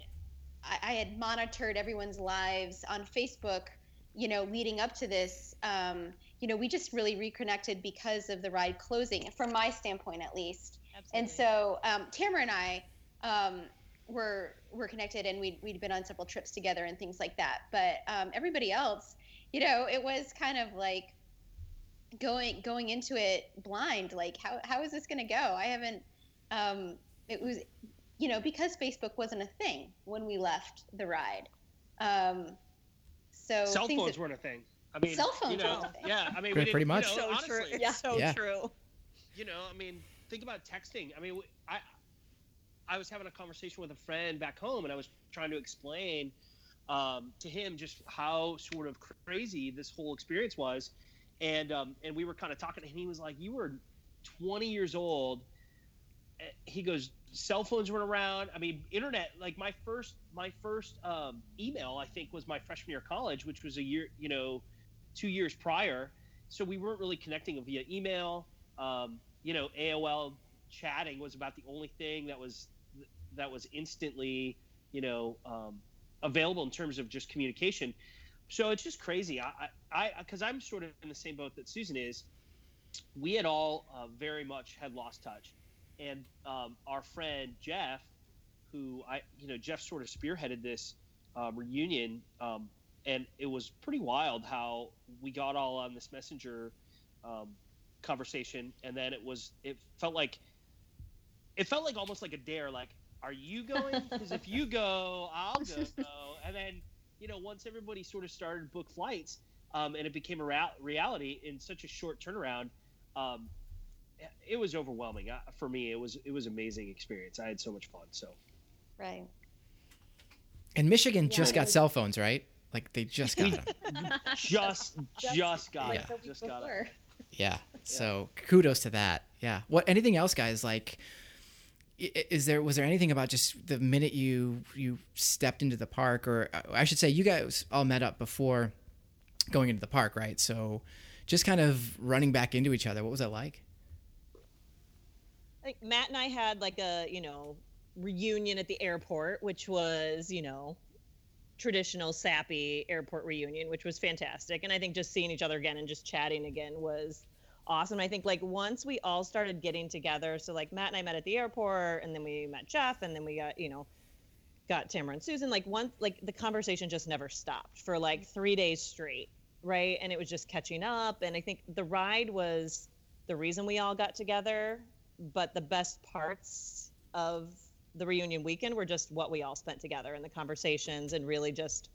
S6: I, I, had monitored everyone's lives on Facebook, you know, leading up to this. Um, you know, we just really reconnected because of the ride closing, from my standpoint at least. Absolutely. And so um, Tamara and I um, were were connected, and we'd we'd been on several trips together and things like that. But um, everybody else, you know, it was kind of like going going into it blind. Like, how how is this going to go? I haven't. Um, it was, you know, because Facebook wasn't a thing when we left the ride. Um, so
S4: cell phones that, weren't a thing. I mean,
S6: cell phones
S4: you know, Yeah, I mean,
S2: pretty, pretty much.
S3: You know,
S4: so
S3: honestly,
S4: true.
S3: Yeah, so
S2: yeah.
S3: true.
S4: You know, I mean, think about texting. I mean, I I was having a conversation with a friend back home, and I was trying to explain um, to him just how sort of crazy this whole experience was, and um, and we were kind of talking, and he was like, "You were 20 years old." Eh, he goes, "Cell phones weren't around. I mean, internet. Like my first my first um, email, I think, was my freshman year of college, which was a year, you know, two years prior. So we weren't really connecting via email. Um, you know, AOL chatting was about the only thing that was that was instantly, you know, um, available in terms of just communication. So it's just crazy. I, I, because I'm sort of in the same boat that Susan is. We had all uh, very much had lost touch, and um, our friend Jeff, who I, you know, Jeff sort of spearheaded this uh, reunion, um, and it was pretty wild how we got all on this messenger um, conversation, and then it was, it felt like, it felt like almost like a dare, like are you going? Because if you go, I'll go. And then, you know, once everybody sort of started book flights, um, and it became a rea- reality in such a short turnaround, um, it was overwhelming uh, for me. It was it was amazing experience. I had so much fun. So,
S6: right.
S2: And Michigan yeah, just got cell phones, right? Like they just got them.
S4: just just got it. Just got it.
S2: Yeah. So kudos to that. Yeah. What? Anything else, guys? Like is there was there anything about just the minute you you stepped into the park or uh, i should say you guys all met up before going into the park right so just kind of running back into each other what was that like
S3: I think matt and i had like a you know reunion at the airport which was you know traditional sappy airport reunion which was fantastic and i think just seeing each other again and just chatting again was awesome. I think like once we all started getting together, so like Matt and I met at the airport, and then we met Jeff, and then we got you know got Tamara and Susan. Like once like the conversation just never stopped for like three days straight, right? And it was just catching up. And I think the ride was the reason we all got together, but the best parts of the reunion weekend were just what we all spent together and the conversations and really just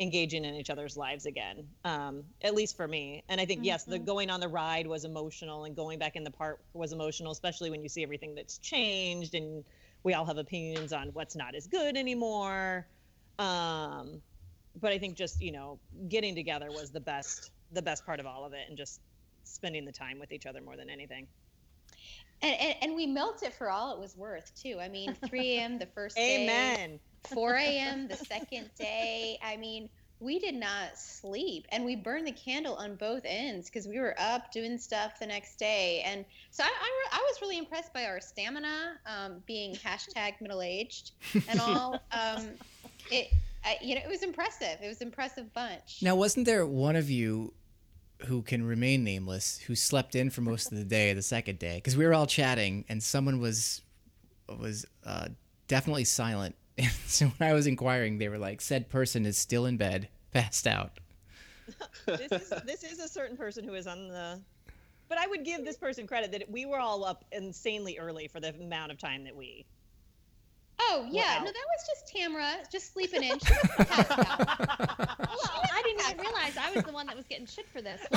S3: engaging in each other's lives again um, at least for me. And i think mm-hmm. yes the mm-hmm. going on the ride was emotional and going back in the park was emotional especially when you see everything that's changed and we all have opinions on what's not as good anymore. Um, but i think just you know getting together was the best the best part of all of it and just spending the time with each other more than anything.
S6: And, and, and we milked it for all it was worth too. I mean 3 a.m the first day.
S3: Amen
S6: 4 a.m. the second day. I mean, we did not sleep and we burned the candle on both ends because we were up doing stuff the next day. And so I, I, I was really impressed by our stamina, um, being hashtag middle aged and all. Um, it, I, you know, it was impressive. It was impressive bunch.
S2: Now, wasn't there one of you who can remain nameless who slept in for most of the day, the second day? Because we were all chatting and someone was was uh, definitely silent so when I was inquiring, they were like, "Said person is still in bed, passed out."
S3: this is this is a certain person who is on the. But I would give this person credit that we were all up insanely early for the amount of time that we.
S6: Oh yeah, no, that was just Tamara just sleeping in. She was passed out.
S5: well, I didn't even realize I was the one that was getting shit for this.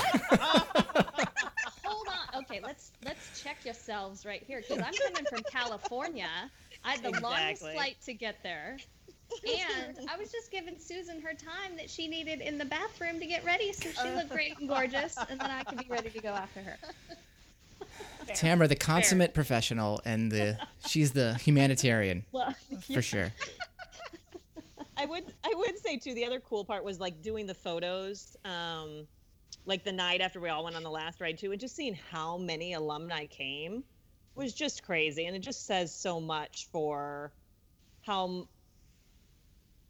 S5: Hold on. Okay, let's let's check yourselves right here because I'm coming from California I had the exactly. longest flight to get there. And I was just giving Susan her time that she needed in the bathroom to get ready so she looked great and gorgeous, and then I could be ready to go after her.
S2: Tamara, the consummate Fair. professional, and the she's the humanitarian well, yeah. for sure.
S3: I would I would say too. The other cool part was like doing the photos, um, like the night after we all went on the last ride too, and just seeing how many alumni came was just crazy. And it just says so much for how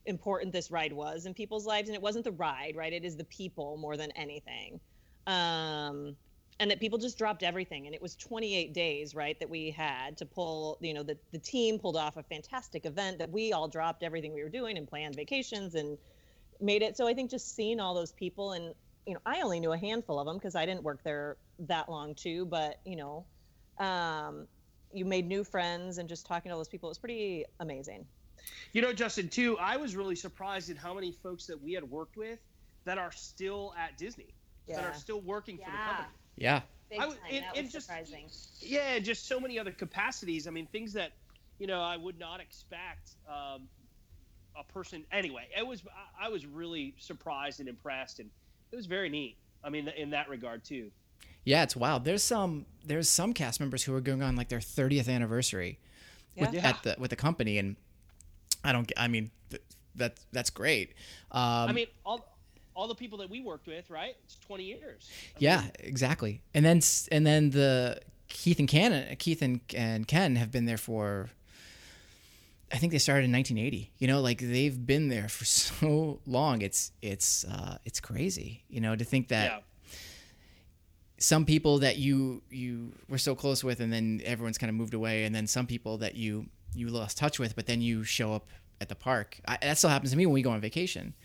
S3: important this ride was in people's lives. And it wasn't the ride right? It is the people more than anything. Um and that people just dropped everything. And it was 28 days right that we had to pull you know the, the team pulled off a fantastic event that we all dropped everything we were doing and planned vacations and made it. So i think just seeing all those people and you know i only knew a handful of them because i didn't work there that long too but you know um, you made new friends and just talking to all those people it was pretty amazing
S4: You know, Justin, too, I was really surprised at how many folks that we had worked with that are still at Disney, that are still working for the company.
S2: Yeah.
S5: Big
S4: I
S5: time.
S4: would- and-
S5: that
S4: and just-
S5: surprising.
S4: Yeah, and just so many other capacities. I mean, things that, you know, I would not expect um, a person. Anyway, it was I- I was really surprised and impressed, and it was very neat. I mean, in that regard too.
S2: Yeah, it's wild. There's some there's some cast members who are going on like their 30th anniversary with,
S4: Yeah.
S2: at the with the company, and I don't. I mean, th- that that's great. Um,
S4: I mean, all all the people that we worked with, right? It's 20 years. I
S2: yeah,
S4: mean,
S2: exactly. And then and then the Keith and Ken, Keith and, and Ken have been there for. I think they started in 1980. You know, like they've been there for so long. It's it's uh, it's crazy. You know, to think that
S4: yeah.
S2: Some people that you you were so close with and then everyone's kind of moved away and then some people that you you lost touch with but then you show up at the park. I, that still happens to me when we go on vacation.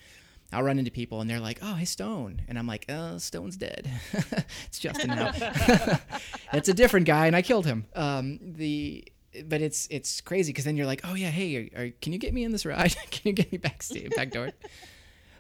S2: I'll run into people and they're like oh hey stone. And i'm like oh stone's dead. It's justin now. It's a different guy and i killed him. Um, the but it's it's crazy because then you're like oh yeah hey are, are, can you get me in this ride? Can you get me backstage back door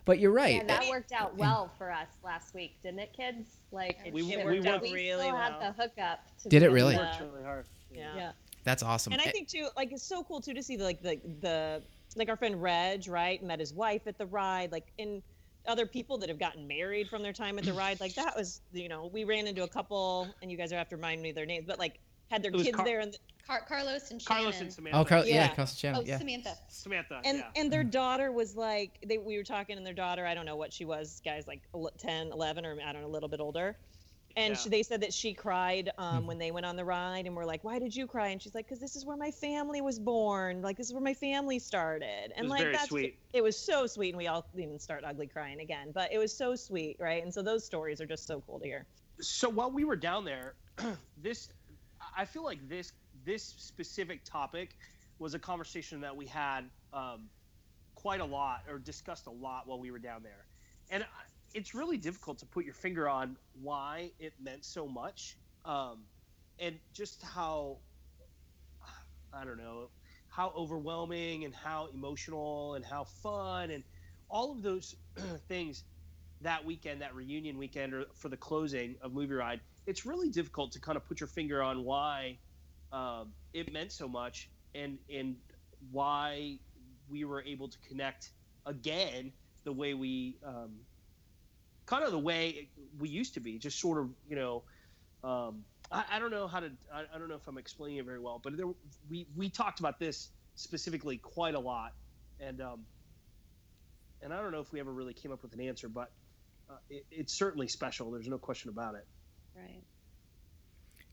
S2: but you're right
S5: Yeah, that worked out well for us last week, didn't it, kids? Like
S3: It,
S4: We-
S3: it
S4: we
S3: worked out
S4: worked-
S3: really
S5: still
S3: well.
S5: had the hookup. To
S2: Did it really?
S5: able
S4: Worked really hard.
S3: yeah.
S5: Yeah.
S2: that's awesome
S3: And I think too, like it's so cool too to see the, like the the like our friend Reg, right? Met his wife at the ride, like in other people that have gotten married from their time at the ride. Like that was, you know, we ran into a couple, and you guys are have to remind me their names, but like had their kids
S4: Car-
S3: there, and
S6: Car- Carlos and Shannon.
S4: Carlos and Samantha.
S2: oh Carl, yeah,
S3: Yeah.
S2: Carlos Channel,
S6: Oh,
S2: yeah
S6: Samantha.
S4: Samantha.
S3: and
S4: yeah.
S3: and their daughter was like they we were talking, and their daughter, I don't know what she was, guys, like ele- 10, 11, or I don't know, a little bit older. And
S4: Yeah.
S3: she, they said that she cried um, when they went on the ride, and we're like, "Why did you cry?" And she's like, "Cause this is where my family was born. Like this is where my family started." And
S4: was
S3: like
S4: very
S3: that's
S4: sweet.
S3: it was so sweet, and we all didn't start ugly crying again, but it was so sweet, right? And so those stories are just so cool to hear.
S4: so while we were down there, this I feel like this this specific topic was a conversation that we had um, quite a lot or discussed a lot while we were down there, and it's really difficult to put your finger on why it meant so much, um, and just how I don't know how overwhelming and how emotional and how fun and all of those things that weekend, that reunion weekend, or for the closing of Movie Ride, it's really difficult to kind of put your finger on why um, it meant so much and and why we were able to connect again the way we um, kind of the way we used to be, just sort of you know. Um, I, I don't know how to. I, I don't know if I'm explaining it very well, but there, we we talked about this specifically quite a lot, and um, and I don't know if we ever really came up with an answer, but uh, it, it's certainly special. There's no question about it.
S6: Right.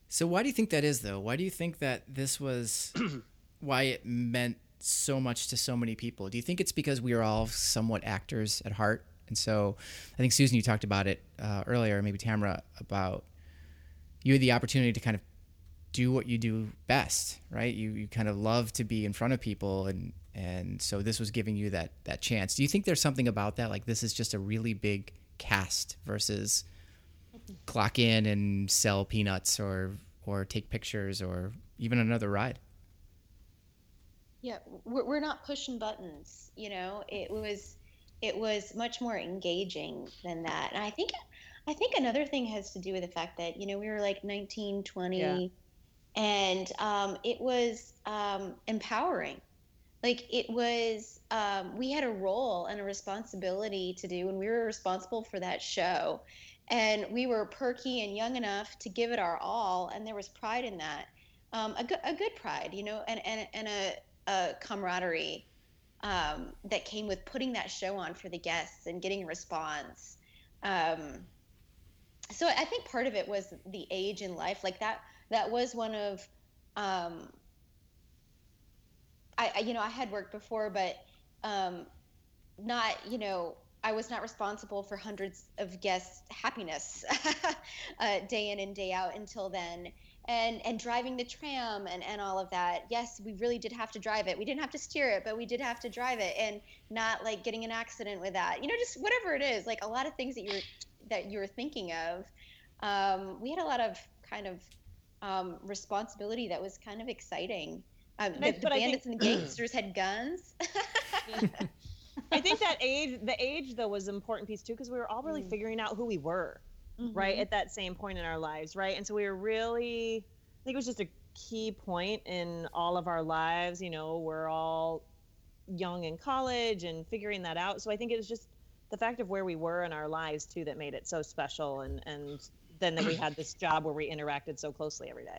S2: So why do you think that is though? Why do you think that this was why it meant so much to so many people? Do you think it's because we are all somewhat actors at heart? And so I think Susan you talked about it uh, earlier, maybe Tamara about you had the opportunity to kind of do what you do best, right? You you kind of love to be in front of people and and so this was giving you that that chance. Do you think there's something about that like this is just a really big cast versus clock in and sell peanuts or or take pictures or even another ride.
S6: Yeah, we're, we're not pushing buttons. You know, it was it was much more engaging than that. And I think I think another thing has to do with the fact that you know we were like 19, 20,
S3: Yeah.
S6: and um, it was um, empowering. Like it was, um, we had a role and a responsibility to do, and we were responsible for that show. And we were perky and young enough to give it our all, and there was pride in that, um, a, good, a good pride, you know, and and, and a, a camaraderie um, that came with putting that show on for the guests and getting a response. Um, so I think part of it was the age in life, like that. That was one of um, I, you know I had worked before, but um, not, you know, I was not responsible for hundreds of guests' happiness uh, day in and day out until then. And, and driving the tram and, and all of that. Yes, we really did have to drive it. We didn't have to steer it, but we did have to drive it and not like getting an accident with that. You know, just whatever it is, like a lot of things that you were that you were thinking of. Um, we had a lot of kind of um, responsibility that was kind of exciting. Um, the, the bandits think, and the gangsters had guns.
S3: I think that age, the age though, was an important piece too, because we were all really mm. figuring out who we were, mm-hmm. right, at that same point in our lives, right, and so we were really, I think it was just a key point in all of our lives. You know, we're all young in college and figuring that out. So I think it was just the fact of where we were in our lives too that made it so special, and and then that we had this job where we interacted so closely every day.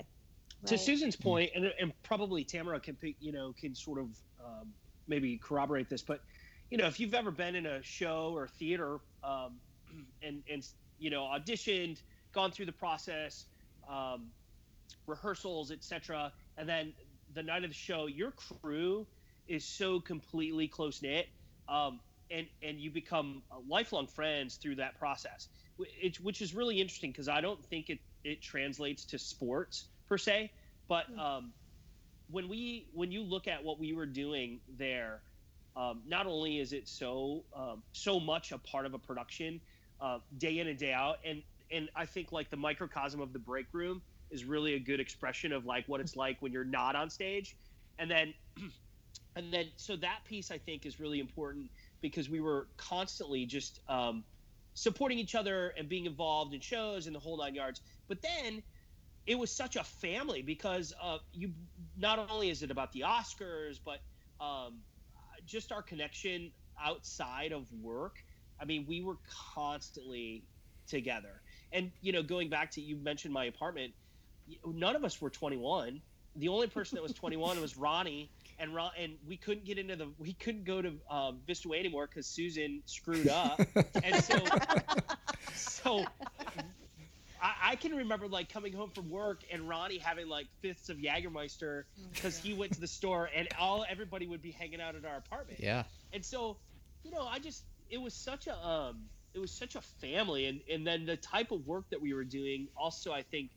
S4: Right. To Susan's point, and, and probably Tamara can you know can sort of um, maybe corroborate this, but you know, if you've ever been in a show or theater um, and and you know auditioned, gone through the process, um, rehearsals, etc., and then the night of the show, your crew is so completely close knit, um, and and you become lifelong friends through that process, which, which is really interesting because I don't think it it translates to sports per se, but hmm. um, when we when you look at what we were doing there um, not only is it so um, so much a part of a production uh, day in and day out, and and I think like the microcosm of the break room is really a good expression of like what it's like when you're not on stage, and then and then so that piece I think is really important because we were constantly just um, supporting each other and being involved in shows and the whole nine yards. But then it was such a family because uh, you not only is it about the Oscars, but um, just our connection outside of work. I mean, we were constantly together. And you know, going back to you mentioned my apartment, none of us were 21. The only person that was 21 was Ronnie, and Ron, and we couldn't get into the we couldn't go to um, Vista Way anymore because Susan screwed up, and so so I, I, can remember like coming home from work and Ronnie having like fifths of Jagermeister because he went to the store and all everybody would be hanging out at our apartment.
S2: Yeah.
S4: And so, you know, I just it was such a um it was such a family and and then the type of work that we were doing also I think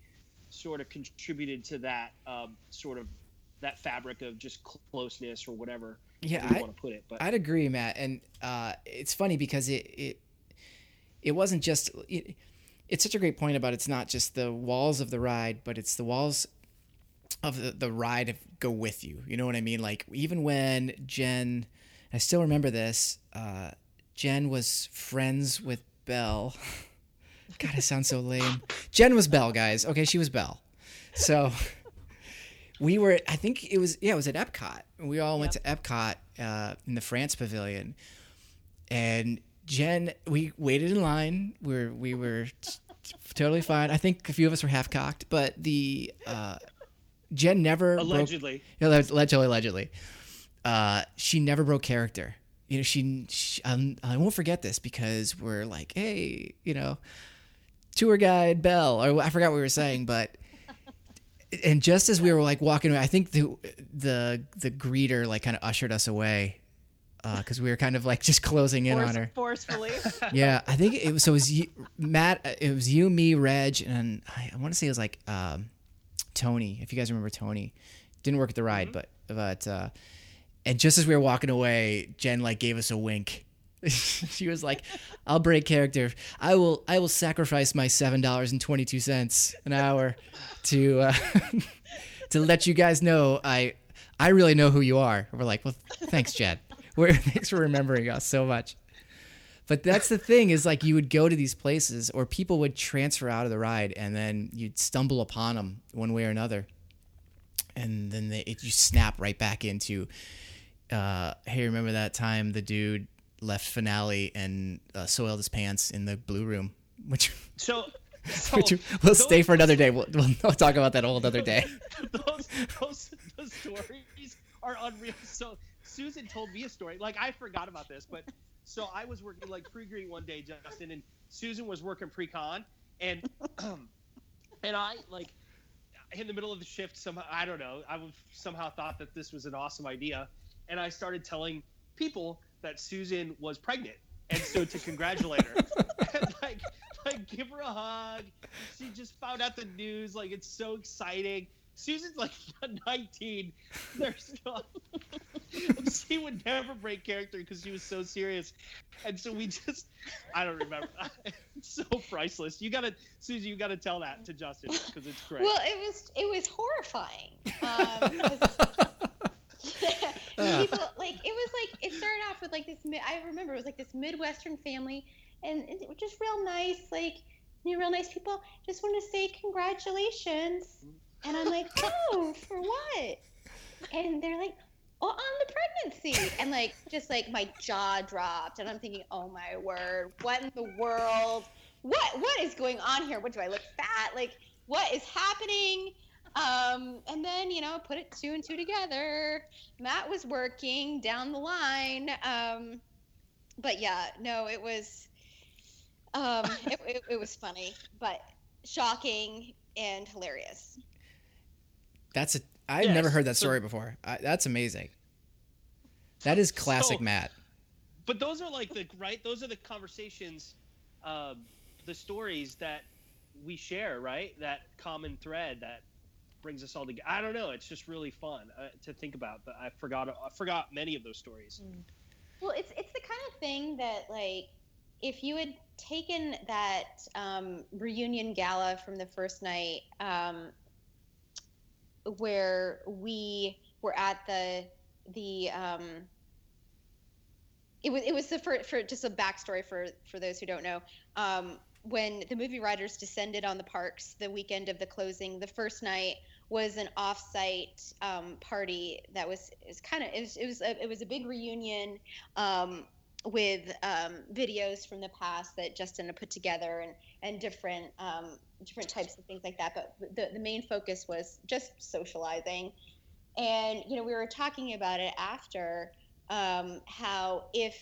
S4: sort of contributed to that um, sort of that fabric of just closeness or whatever
S2: yeah
S4: I want to put it
S2: but I'd agree Matt and uh, it's funny because it it it wasn't just it, it's such a great point about it's not just the walls of the ride, but it's the walls of the, the ride go with you. You know what I mean? Like even when Jen, I still remember this. Uh, Jen was friends with Belle. God, it sounds so lame. Jen was Belle, guys. Okay, she was Belle. So we were. I think it was. Yeah, it was at Epcot. We all went to Epcot uh, in the France Pavilion, and Jen, we waited in line. We were we were totally fine. I think a few of us were half cocked, but the uh, Jen never
S4: allegedly,
S2: broke, allegedly, allegedly, uh, she never broke character. You know, she, she um, I won't forget this because we're like, hey, you know, tour guide Bell, or I forgot what we were saying, but and just as we were like walking away, I think the the the greeter like kind of ushered us away because uh, we were kind of like just closing in Force, on her
S3: forcefully.
S2: yeah, I think it was so. It was you, Matt. It was you, me, Reg, and I, I want to say it was like um, Tony. If you guys remember Tony, didn't work at the ride, mm-hmm. but but uh, and just as we were walking away, Jen like gave us a wink. she was like, "I'll break character. I will. I will sacrifice my seven dollars and twenty two cents an hour to uh, to let you guys know I I really know who you are." We're like, "Well, thanks, Jen." We're, thanks for remembering us so much. But that's the thing is like you would go to these places or people would transfer out of the ride and then you'd stumble upon them one way or another. And then they, it, you snap right back into, uh, hey, remember that time the dude left finale and uh, soiled his pants in the blue room? Which
S4: so, so
S2: which we'll stay for another day. We'll, we'll talk about that a whole other day.
S4: those, those, those stories are unreal. So Susan told me a story. Like I forgot about this, but so I was working like pre-greet one day, Justin, and Susan was working pre-con, and and I like in the middle of the shift somehow I don't know I somehow thought that this was an awesome idea, and I started telling people that Susan was pregnant, and so to congratulate her, and like like give her a hug. She just found out the news. Like it's so exciting. Susan's like 19. There's no. she would never break character because she was so serious, and so we just. I don't remember. it's so priceless. You gotta, Susan. You gotta tell that to Justin because it's great.
S6: Well, it was it was horrifying. Um, 'cause- people like it was like it started off with like this. I remember it was like this midwestern family, and it was just real nice, like you know, real nice people. Just want to say congratulations, and I'm like, oh, for what? And they're like, oh, on the pregnancy, and like just like my jaw dropped, and I'm thinking, oh my word, what in the world? What what is going on here? What do I look fat? Like what is happening? Um, and then you know, put it two and two together. Matt was working down the line. Um, but yeah, no, it was um, it, it, it was funny, but shocking and hilarious.
S2: That's a. I've
S4: Yes,
S2: never heard that
S4: so-
S2: story before. I, that's amazing. That is classic
S4: So-
S2: Matt.
S4: but those are like the right those are the conversations um, the stories that we share right that common thread that brings us all together i don't know it's just really fun uh, to think about but i forgot i forgot many of those stories
S6: Well, it's it's the kind of thing that like if you had taken that um, reunion gala from the first night, um, where we were at the the um, it was it was the for, for just a backstory for for those who don't know. Um, when the movie riders descended on the parks the weekend of the closing, the first night was an off-site um, party that was is kind of it was it was a, it was a big reunion um, with um, videos from the past that Justin had put together and and different um, different types of things like that. But the the main focus was just socializing, and you know we were talking about it after um, how if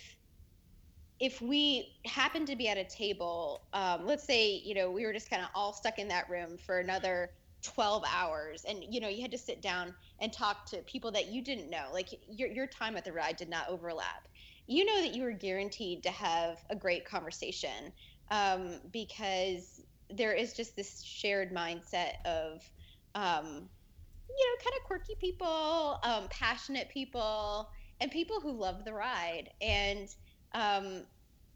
S6: if we happened to be at a table, um, let's say you know we were just kind of all stuck in that room for another 12 hours and you know you had to sit down and talk to people that you didn't know like your, your time at the ride did not overlap you know that you were guaranteed to have a great conversation um, because there is just this shared mindset of um, you know kind of quirky people um, passionate people and people who love the ride. And um,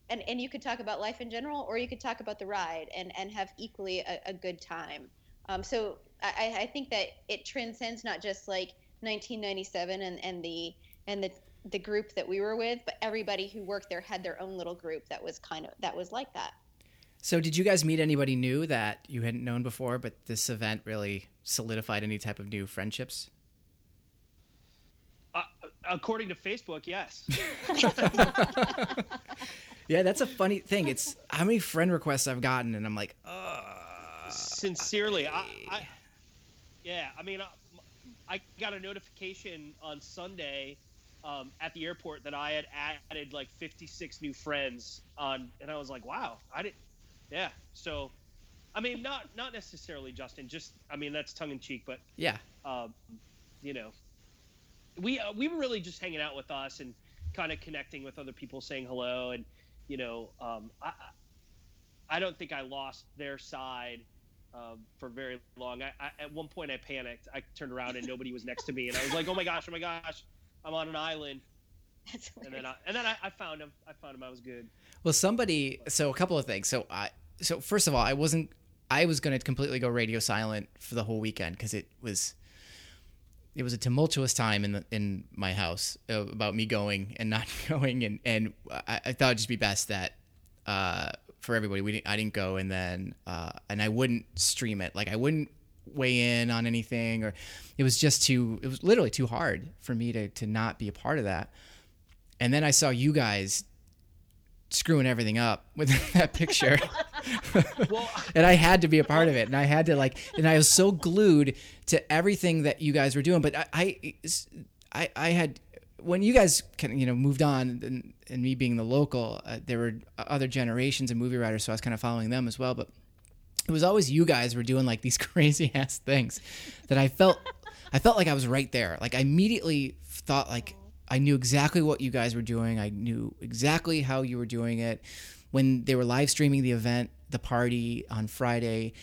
S6: and, and you could talk about life in general or you could talk about the ride and, and have equally a, a good time. Um, so I, I think that it transcends not just like 1997 and, and the and the the group that we were with, but everybody who worked there had their own little group that was kind of that was like that.
S2: So, did you guys meet anybody new that you hadn't known before, but this event really solidified any type of new friendships?
S4: uh, according to facebook yes
S2: Yeah, that's a funny thing. It's how many friend requests I've gotten, and I'm like, uh,
S4: sincerely I, I yeah i mean I, I got a notification on sunday um, at the airport that i had added like 56 new friends on and i was like wow i didn't yeah so i mean not not necessarily justin just i mean that's tongue-in-cheek but
S2: yeah,
S4: um, you know, we uh, we were really just hanging out with us and kind of connecting with other people, saying hello, and you know, um, I I don't think I lost their side um, for very long. I, I at one point I panicked. I turned around and nobody was next to me, and I was like, oh my gosh, oh my gosh, I'm on an island.
S6: That's
S4: And then I, and then I, I found him. I found him. I was good.
S2: Well, somebody. So a couple of things. So I. So first of all, I wasn't. I was going to completely go radio silent for the whole weekend because it was. It was a tumultuous time in the in my house uh, about me going and not going, and and I, I thought it'd just be best that uh, for everybody we didn't, I didn't go, and then uh, and I wouldn't stream it. Like I wouldn't weigh in on anything, or it was just too. It was literally too hard for me to to not be a part of that. And then I saw you guys screwing everything up with that picture.
S4: Well,
S2: and I had to be a part of it. And I had to like, and I was so glued to everything that you guys were doing. But I, I, I, had, when you guys kind of, you know, moved on and, and me being the local, uh, there were other generations of movie riders. So I was kind of following them as well. But it was always you guys were doing like these crazy ass things that I felt, I felt like I was right there. Like I immediately thought like, I knew exactly what you guys were doing. I knew exactly how you were doing it. When they were live streaming the event, the party on Friday,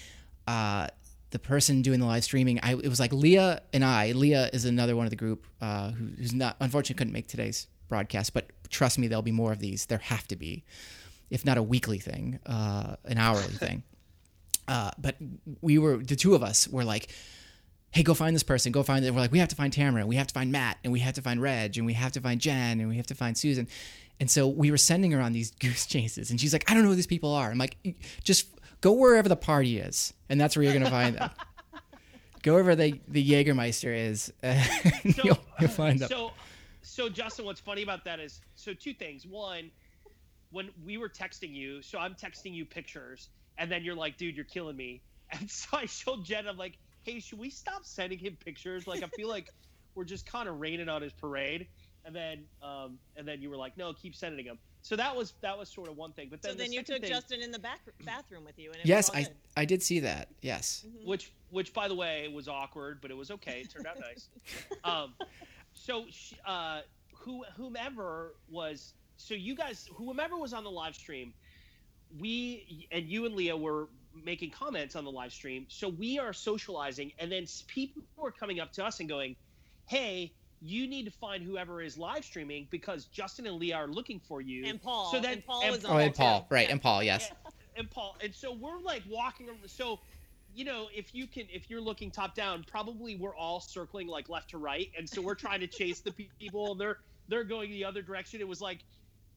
S2: uh, the person doing the live streaming, I, it was like Leah and I. Leah is another one of the group uh, who, who's not, unfortunately, couldn't make today's broadcast, but trust me, there'll be more of these. There have to be, if not a weekly thing, uh, an hourly thing. Uh, but we were the two of us were like, "Hey, go find this person. Go find it." We're like, "We have to find Tamara. And we have to find Matt, and we have to find Reg, and we have to find Jen, and we have to find Susan." And so we were sending her on these goose chases, and she's like, "I don't know who these people are." I'm like, "Just go wherever the party is, and that's where you're gonna find them. go wherever the the Jägermeister is, and
S4: So,
S2: you'll, you'll find them."
S4: So, so Justin, what's funny about that is so two things. One, when we were texting you, so I'm texting you pictures, and then you're like, "Dude, you're killing me." And so I showed Jen. I'm like, "Hey, should we stop sending him pictures? Like, I feel like we're just kind of raining on his parade." And then, um, and then you were like, "No, keep sending him." So that was that was sort of one thing. But then
S3: So
S4: the
S3: then you took
S4: thing-
S3: Justin in the back bathroom with you, and it
S2: yes,
S3: was
S2: I
S3: good.
S2: I did see that. Yes.
S4: which which by the way was awkward but it was okay it turned out nice um, so sh- uh, who whomever was so you guys whomever was on the live stream we and you and leah were making comments on the live stream so we are socializing and then people are coming up to us and going hey you need to find whoever is live streaming because justin and leah are looking for you
S3: And Paul.
S4: so then
S3: and Paul
S4: and
S3: was on
S2: Oh, and Paul, right?
S3: Yeah.
S2: And Paul, yes.
S4: and Paul. And so we're like walking around. So, you know, if you can, if you're looking top down, probably we're all circling like left to right. And so we're trying to chase the people and they're, they're going the other direction. It was like,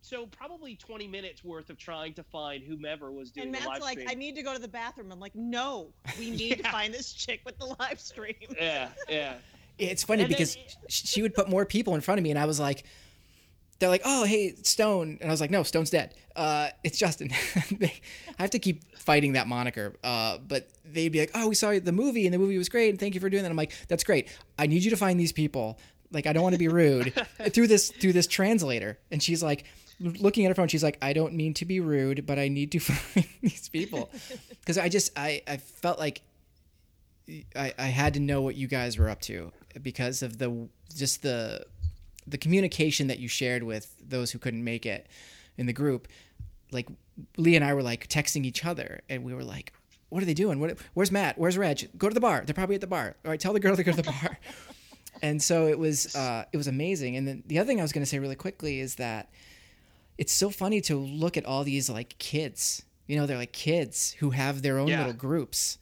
S4: so probably 20 minutes worth of trying to find whomever was doing
S3: And
S4: the
S3: Matt's
S4: live
S3: like,
S4: stream.
S3: I need to go to the bathroom. I'm like, no, we need to find this chick with the live stream.
S4: yeah, yeah.
S2: It's funny
S4: And
S2: because sh she would put more people in front of me, and I was like, they're like, oh, hey, Stone. And I was like, no, Stone's dead. Uh, it's Justin. I have to keep fighting that moniker. Uh, but they'd be like, oh, we saw the movie, and the movie was great, and thank you for doing that. I'm like, that's great. I need you to find these people. Like, I don't want to be rude through this through this translator. And she's like, looking at her phone, she's like, I don't mean to be rude, but I need to find these people because I just I I felt like I, I had to know what you guys were up to because of the just the the communication that you shared with those who couldn't make it in the group. Like Lee and I were like texting each other, and we were like, "What are they doing? What? Where's Matt? Where's Reg? Go to the bar. They're probably at the bar. All right, tell the girl to go to the bar." and so it was uh, it was amazing. And then the other thing I was going to say really quickly is that it's so funny to look at all these like kids. You know, they're like kids who have their own
S4: Yeah.
S2: little groups,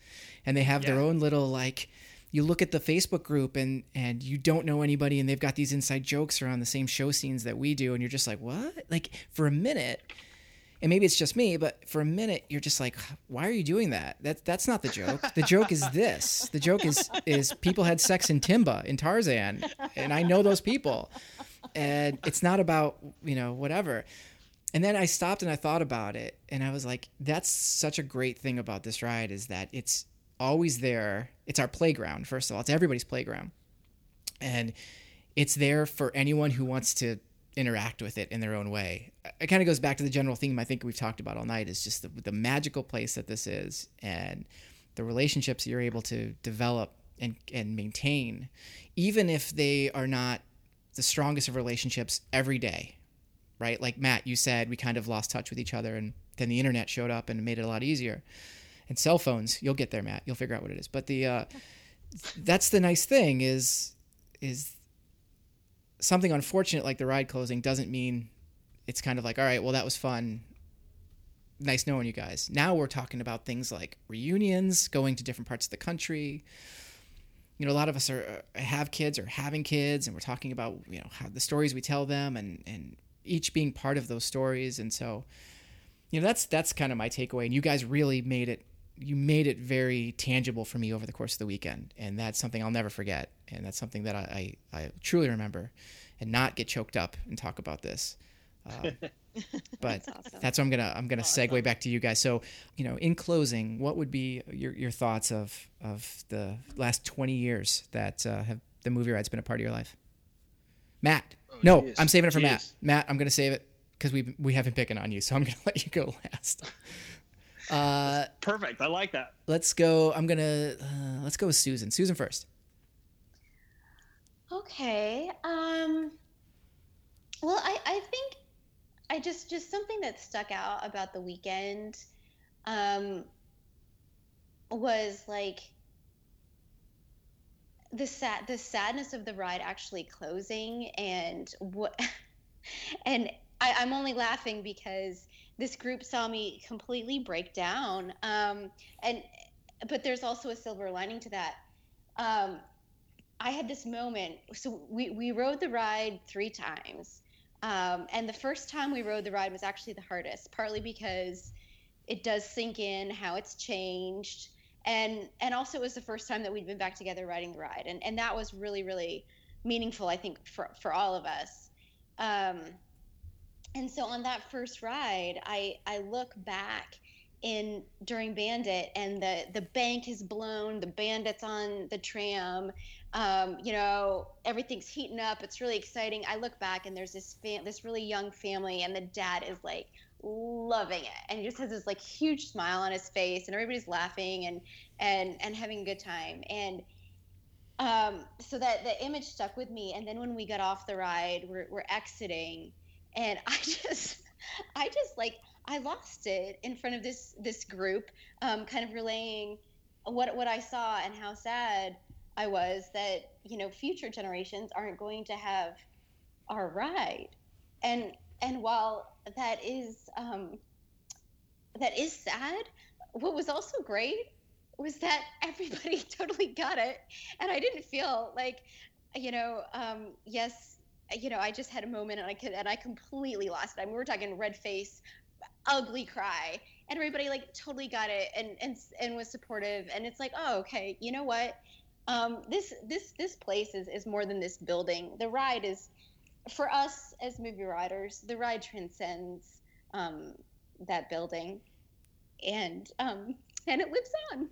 S2: and they have their own little like. You look at the Facebook group and and you don't know anybody, and they've got these inside jokes around the same show scenes that we do, and you're just like, what? Like for a minute, and maybe it's just me, but for a minute you're just like, why are you doing that? That that's not the joke. The joke is this. The joke is is people had sex in Timba in Tarzan, and I know those people, and it's not about you know whatever. And then I stopped and I thought about it, and I was like, that's such a great thing about this ride is that it's always there. It's our playground. First of all, it's everybody's playground, and it's there for anyone who wants to interact with it in their own way. It kind of goes back to the general theme I think we've talked about all night is just the, the magical place that this is and the relationships you're able to develop and, and maintain, even if they are not the strongest of relationships every day, right? Like Matt, you said we kind of lost touch with each other and then the internet showed up and made it a lot easier. And cell phones, you'll get there, Matt. You'll figure out what it is. But the uh, that's the nice thing is is something unfortunate like the ride closing doesn't mean it's kind of like all right well that was fun nice knowing you guys now we're talking about things like reunions going to different parts of the country you know a lot of us are uh, have kids or having kids and we're talking about you know how the stories we tell them and and each being part of those stories. And so you know that's that's kind of my takeaway. And you guys really made it you made it very tangible for me over the course of the weekend. And that's something i'll never forget. And that's something that i i, I truly remember and not get choked up and talk about this. Um, but
S6: That's awesome.
S2: that's what i'm gonna i'm gonna
S3: Oh, that's
S2: segue back to you guys so you know in closing what would be your, your thoughts of of the last 20 years that uh, have the movie ride's been a part of your life matt no
S4: jeez.
S2: i'm saving it for matt matt i'm gonna save it because we we have been picking on you so i'm gonna let you go last uh
S4: Perfect. I like that.
S2: let's go i'm gonna uh, let's go with susan susan first
S6: Okay. Um Well, I, I think I just just something that stuck out about the weekend um, was like the sad the sadness of the ride actually closing and what and I, I'm only laughing because this group saw me completely break down. Um, and but there's also a silver lining to that. Um, I had this moment. So we we rode the ride three times, um, and the first time we rode the ride was actually the hardest, partly because it does sink in how it's changed, and and also it was the first time that we'd been back together riding the ride, and and that was really really meaningful, I think, for for all of us. Um, and so on that first ride, I I look back in during Bandit, and the the bank is blown, the bandits on the tram, um, you know, everything's heating up. It's really exciting. I look back, and there's this fam- this really young family, and the dad is like loving it, and he just has this like huge smile on his face, and everybody's laughing and and and having a good time, and um, so that the image stuck with me. And then when we got off the ride, we're, we're exiting and I just, I just like I lost it in front of this this group, um, kind of relaying what what I saw and how sad I was that you know future generations aren't going to have our ride, and and while that is um, that is sad, what was also great was that everybody totally got it, and I didn't feel like you know um, yes you know, I just had a moment and I could, and I completely lost it. I mean, we're talking red face, ugly cry, and everybody like totally got it and and and was supportive. And it's like, oh, okay, you know what? Um, this this this place is is more than this building. The ride is, for us as movie riders, the ride transcends um, that building, and um, and it lives on.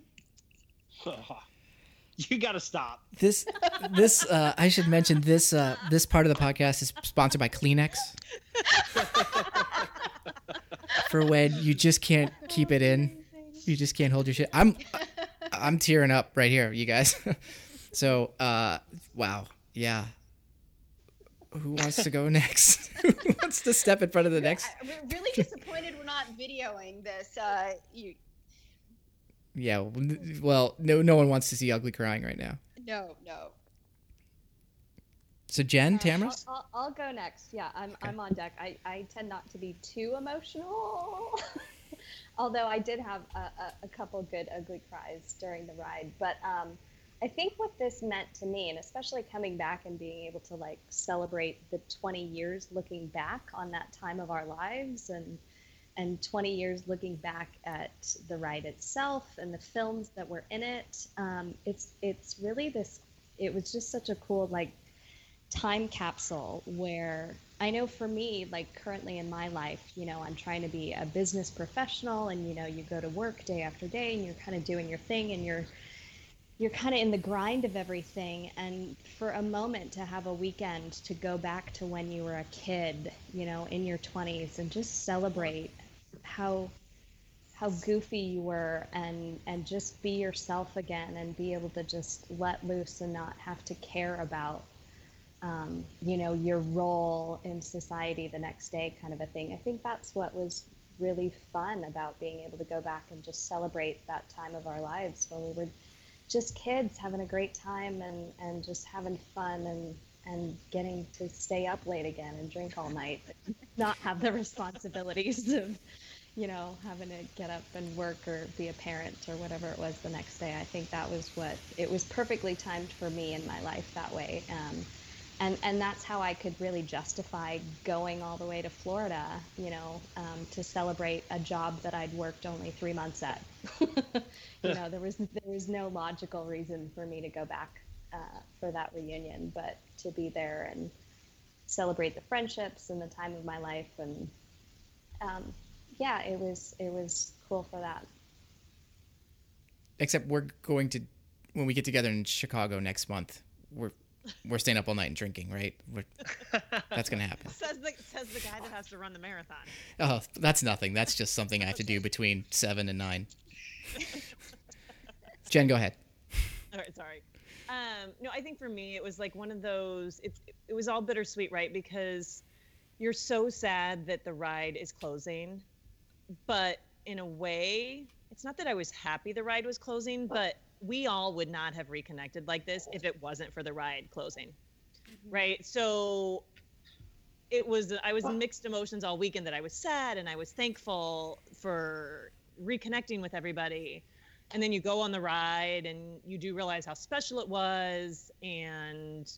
S4: you got to stop.
S2: This this uh, I should mention this uh, this part of the podcast is sponsored by Kleenex. For when you just can't keep it in, you just can't hold your shit. I'm I'm tearing up right here, you guys. so, uh, wow, yeah. Who wants to go next? Who wants to step in front of the next?
S6: We're really disappointed we're not videoing this. Uh, you,
S2: yeah. Well, no, no one wants to see ugly crying right now.
S6: No, no.
S2: So Jen,
S5: Uh,
S2: Tamras.
S5: I'll, I'll, I'll go next. Yeah, I'm, I'm on deck. I, I tend not to be too emotional, although I did have a, a, a couple good ugly cries during the ride. But um, I think what this meant to me, and especially coming back and being able to like celebrate the 20 years looking back on that time of our lives and and 20 years looking back at the ride itself and the films that were in it um, it's it's really this it was just such a cool like time capsule where I know for me, like currently in my life, you know, I'm trying to be a business professional and you know, you go to work day after day and you're kind of doing your thing and you're you're kind of in the grind of everything. And for a moment to have a weekend to go back to when you were a kid, you know, in your 20s and just celebrate how how goofy you were and and just be yourself again and be able to just let loose and not have to care about um, you know your role in society the next day kind of a thing i think that's what was really fun about being able to go back and just celebrate that time of our lives when we were just kids having a great time and and just having fun and and getting to stay up late again and drink all night not have the responsibilities of you know, having to get up and work or be a parent or whatever it was the next day. I think that was what it was perfectly timed for me in my life that way. Um, and, and that's how I could really justify going all the way to Florida, you know, um, to celebrate a job that I'd worked only three months at. you know, there was there was no logical reason for me to go back uh, for that reunion, but to be there and celebrate the friendships and the time of my life and um, yeah, it was it was cool for that.
S2: Except we're going to when we get together in Chicago next month. We're we're staying up all night and drinking, right? We're, that's gonna happen.
S3: Says the says the guy that has to run the marathon.
S2: Oh, that's nothing. That's just something I have to do between seven and nine. Jen, go ahead.
S3: All right, sorry. Um, no, I think for me it was like one of those. It's it was all bittersweet, right? Because you're so sad that the ride is closing, but in a way, it's not that I was happy the ride was closing, but we all would not have reconnected like this if it wasn't for the ride closing. Mm-hmm. Right? So it was I was in mixed emotions all weekend that I was sad and I was thankful for reconnecting with everybody. And then you go on the ride and you do realize how special it was and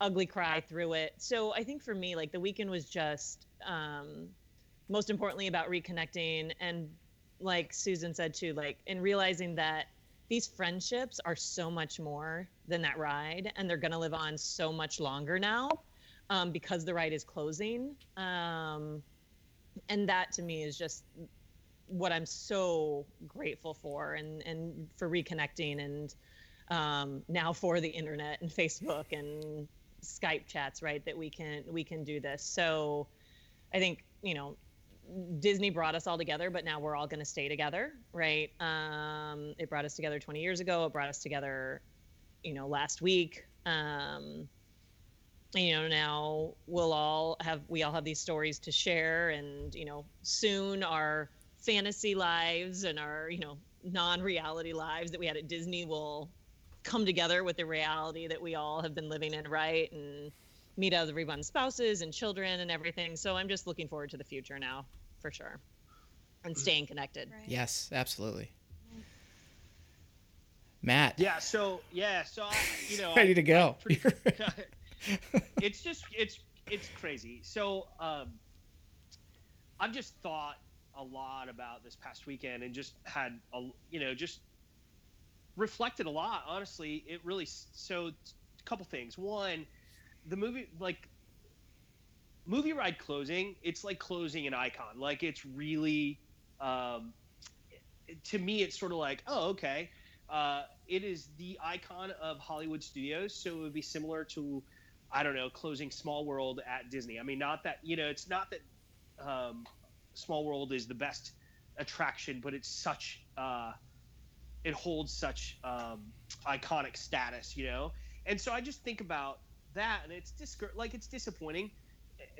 S3: ugly cry through it. So I think for me, like the weekend was just um, most importantly about reconnecting and like Susan said too, like in realizing that these friendships are so much more than that ride and they're going to live on so much longer now um, because the ride is closing. Um, and that to me is just what I'm so grateful for and, and for reconnecting and um, now for the internet and Facebook and Skype chats, right? That we can, we can do this. So I think, you know, Disney brought us all together, but now we're all going to stay together, right? Um, it brought us together 20 years ago. It brought us together, you know, last week. Um, you know, now we'll all have we all have these stories to share, and you know, soon our fantasy lives and our you know non-reality lives that we had at Disney will come together with the reality that we all have been living in, right? And meet everyone's spouses and children and everything. So I'm just looking forward to the future now, for sure, and staying connected.
S2: Right. Yes, absolutely. Matt.
S4: Yeah. So yeah. So I, you know,
S2: ready to go.
S4: Pretty, it's just it's it's crazy. So um, I've just thought a lot about this past weekend and just had a you know just reflected a lot. Honestly, it really so a couple things. One the movie like movie ride closing it's like closing an icon. Like it's really um, to me it's sort of like oh okay. Uh, it is the icon of hollywood studios so it would be similar to i don't know closing small world at disney. I mean not that you know it's not that um, small world is the best attraction but it's such uh, it holds such um, iconic status you know? And so i just think about that, and it's dis- like it's disappointing,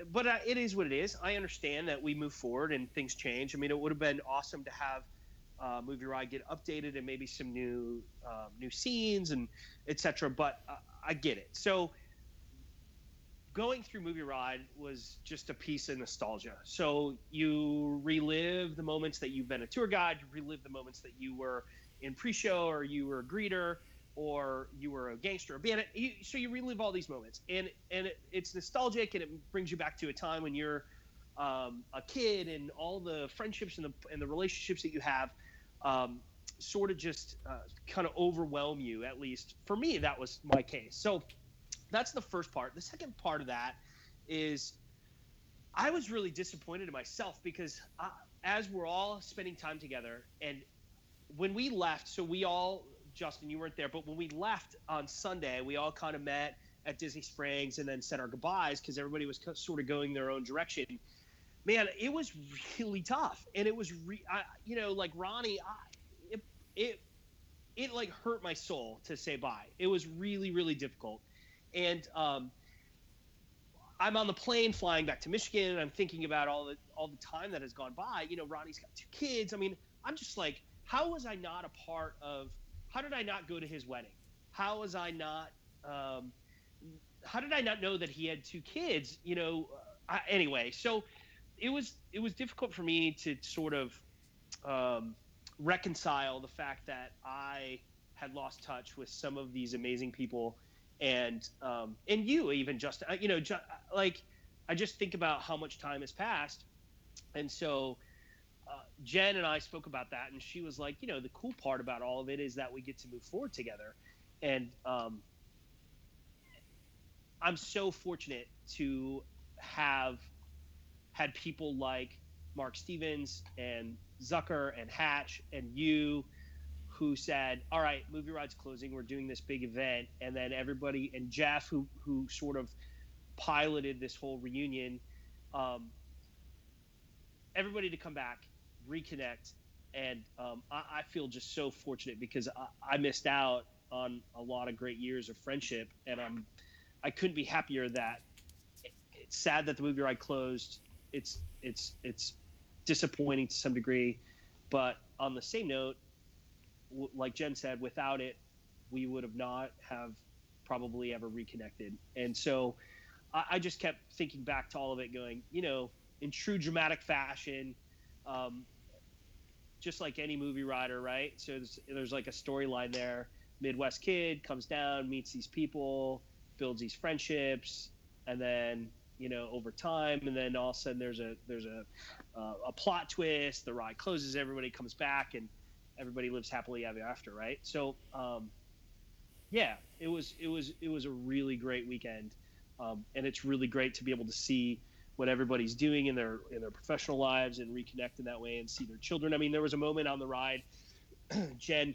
S4: but uh, it is what it is. I understand that we move forward and things change. I mean, it would have been awesome to have uh, movie ride get updated and maybe some new um, new scenes and etc. But uh, I get it. So going through movie ride was just a piece of nostalgia. So you relive the moments that you've been a tour guide, you relive the moments that you were in pre-show or you were a greeter or you were a gangster, a bandit. You, so you relive all these moments, and and it, it's nostalgic, and it brings you back to a time when you're um, a kid, and all the friendships and the and the relationships that you have, um, sort of just uh, kind of overwhelm you. At least for me, that was my case. So that's the first part. The second part of that is I was really disappointed in myself because I, as we're all spending time together, and when we left, so we all Justin, you weren't there, but when we left on Sunday, we all kind of met at Disney Springs and then said our goodbyes because everybody was sort of going their own direction. Man, it was really tough, and it was, re- I, you know, like Ronnie, I, it, it, it like hurt my soul to say bye. It was really, really difficult, and um, I'm on the plane flying back to Michigan, and I'm thinking about all the all the time that has gone by. You know, Ronnie's got two kids. I mean, I'm just like, how was I not a part of how did I not go to his wedding? How was I not? Um, how did I not know that he had two kids? You know. Uh, I, anyway, so it was it was difficult for me to sort of um, reconcile the fact that I had lost touch with some of these amazing people, and um, and you even just uh, you know ju- like I just think about how much time has passed, and so uh, Jen and I spoke about that, and she was like, you know, the cool part about all of it is that we get to move forward together, and um, I'm so fortunate to have had people like Mark Stevens and Zucker and Hatch and you who said, "All right, movie ride's closing. We're doing this big event," and then everybody and Jeff who who sort of piloted this whole reunion. Um, everybody to come back reconnect. And um, I, I, feel just so fortunate because I, I, missed out on a lot of great years of friendship, and I'm I couldn't be happier that it's sad that the movie ride closed. It's it's it's disappointing to some degree, but on the same note, w- like Jen said, without it, we would have not have probably ever reconnected. And so, I, I just kept thinking back to all of it, going, you know, in true dramatic fashion. Um, just like any movie rider, right? So there's, there's like a storyline there. Midwest kid comes down, meets these people, builds these friendships, and then you know over time, and then all of a sudden there's a there's a uh, a plot twist. The ride closes, everybody comes back, and everybody lives happily ever after, right? So um, yeah, it was it was it was a really great weekend, um, and it's really great to be able to see what everybody's doing in their in their professional lives and reconnect in that way and see their children. I mean, there was a moment on the ride, Jen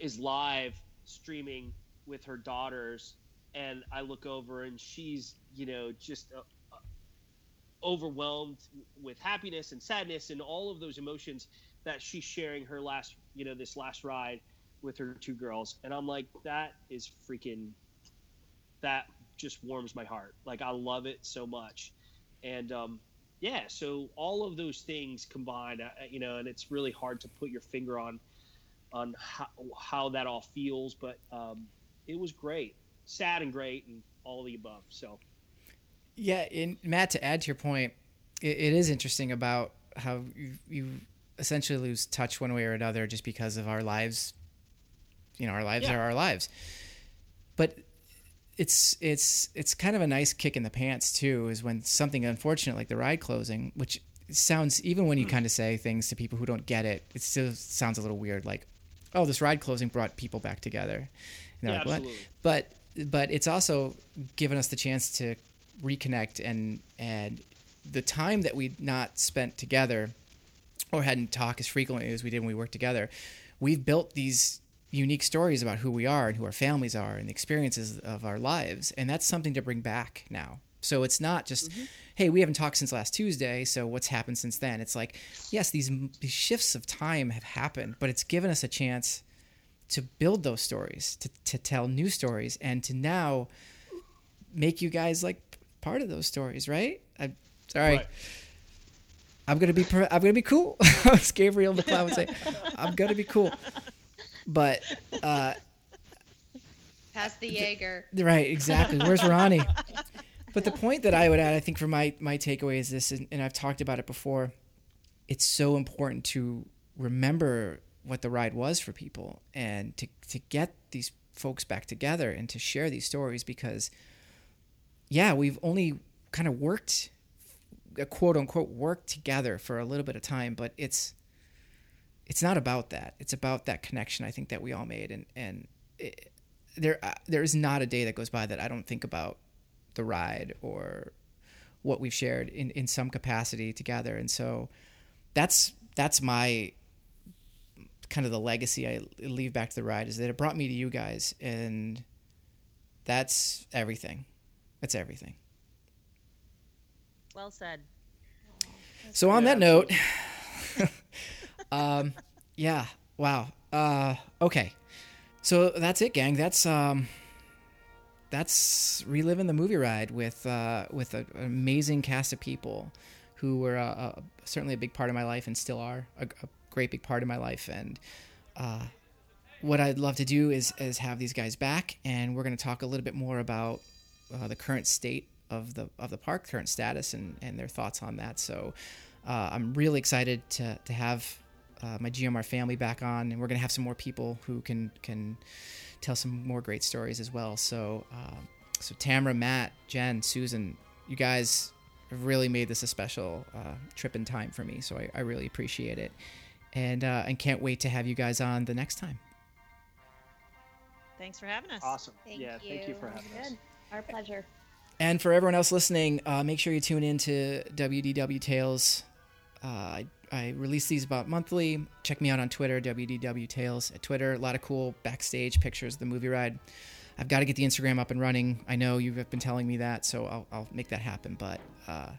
S4: is live streaming with her daughters, and I look over and she's you know just uh, uh, overwhelmed with happiness and sadness and all of those emotions that she's sharing her last you know this last ride with her two girls, and I'm like that is freaking that just warms my heart. Like I love it so much and um, yeah, so all of those things combined, uh, you know, and it's really hard to put your finger on on how, how that all feels, but um, it was great, sad and great, and all the above. So,
S2: yeah, and Matt, to add to your point, it, it is interesting about how you, you essentially lose touch one way or another just because of our lives. You know, our lives yeah. are our lives, but it's it's it's kind of a nice kick in the pants too is when something unfortunate like the ride closing which sounds even when you hmm. kind of say things to people who don't get it it still sounds a little weird like oh this ride closing brought people back together
S4: and yeah, like,
S2: what? but but it's also given us the chance to reconnect and and the time that we'd not spent together or hadn't talked as frequently as we did when we worked together we've built these unique stories about who we are and who our families are and the experiences of our lives. And that's something to bring back now. So it's not just, mm-hmm. hey, we haven't talked since last Tuesday, so what's happened since then? It's like, yes, these, shifts of time have happened, but it's given us a chance to build those stories, to, to tell new stories, and to now make you guys like part of those stories, right? I, sorry. Right. I'm gonna be I'm gonna be cool. As Gabriel McLeod would say, I'm gonna be cool but uh,
S6: pass the Jaeger.
S2: Right, exactly. Where's Ronnie? but the point that I would add, I think, for my my takeaway is this, and, and I've talked about it before. It's so important to remember what the ride was for people, and to to get these folks back together and to share these stories because, yeah, we've only kind of worked, quote unquote, worked together for a little bit of time, but it's it's not about that. It's about that connection I think that we all made, and and it, there uh, there is not a day that goes by that I don't think about the ride or what we've shared in in some capacity together, and so that's that's my kind of the legacy I leave back to the ride is that it brought me to you guys, and that's everything. That's everything.
S3: Well said.
S2: So on yeah, that note. Um, yeah. Wow. Uh, okay. So that's it, gang. That's um, that's reliving the movie ride with uh, with a, an amazing cast of people who were uh, uh, certainly a big part of my life and still are a, a great big part of my life. And uh, what I'd love to do is is have these guys back, and we're going to talk a little bit more about uh, the current state of the of the park, current status, and and their thoughts on that. So uh, I'm really excited to to have uh, my GMR family back on, and we're gonna have some more people who can can tell some more great stories as well. So, uh, so Tamara, Matt, Jen, Susan, you guys have really made this a special uh, trip in time for me. So I, I really appreciate it, and uh, and can't wait to have you guys on the next time.
S3: Thanks for having us.
S4: Awesome.
S6: Thank
S4: yeah,
S6: you.
S4: thank you for having us.
S6: Our pleasure.
S2: And for everyone else listening, uh, make sure you tune in to WDW Tales. Uh, I I release these about monthly. Check me out on Twitter, WDW Tales at Twitter. A lot of cool backstage pictures of the movie ride. I've got to get the Instagram up and running. I know you've been telling me that, so I'll, I'll make that happen. But uh,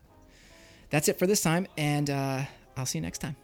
S2: that's it for this time, and uh, I'll see you next time.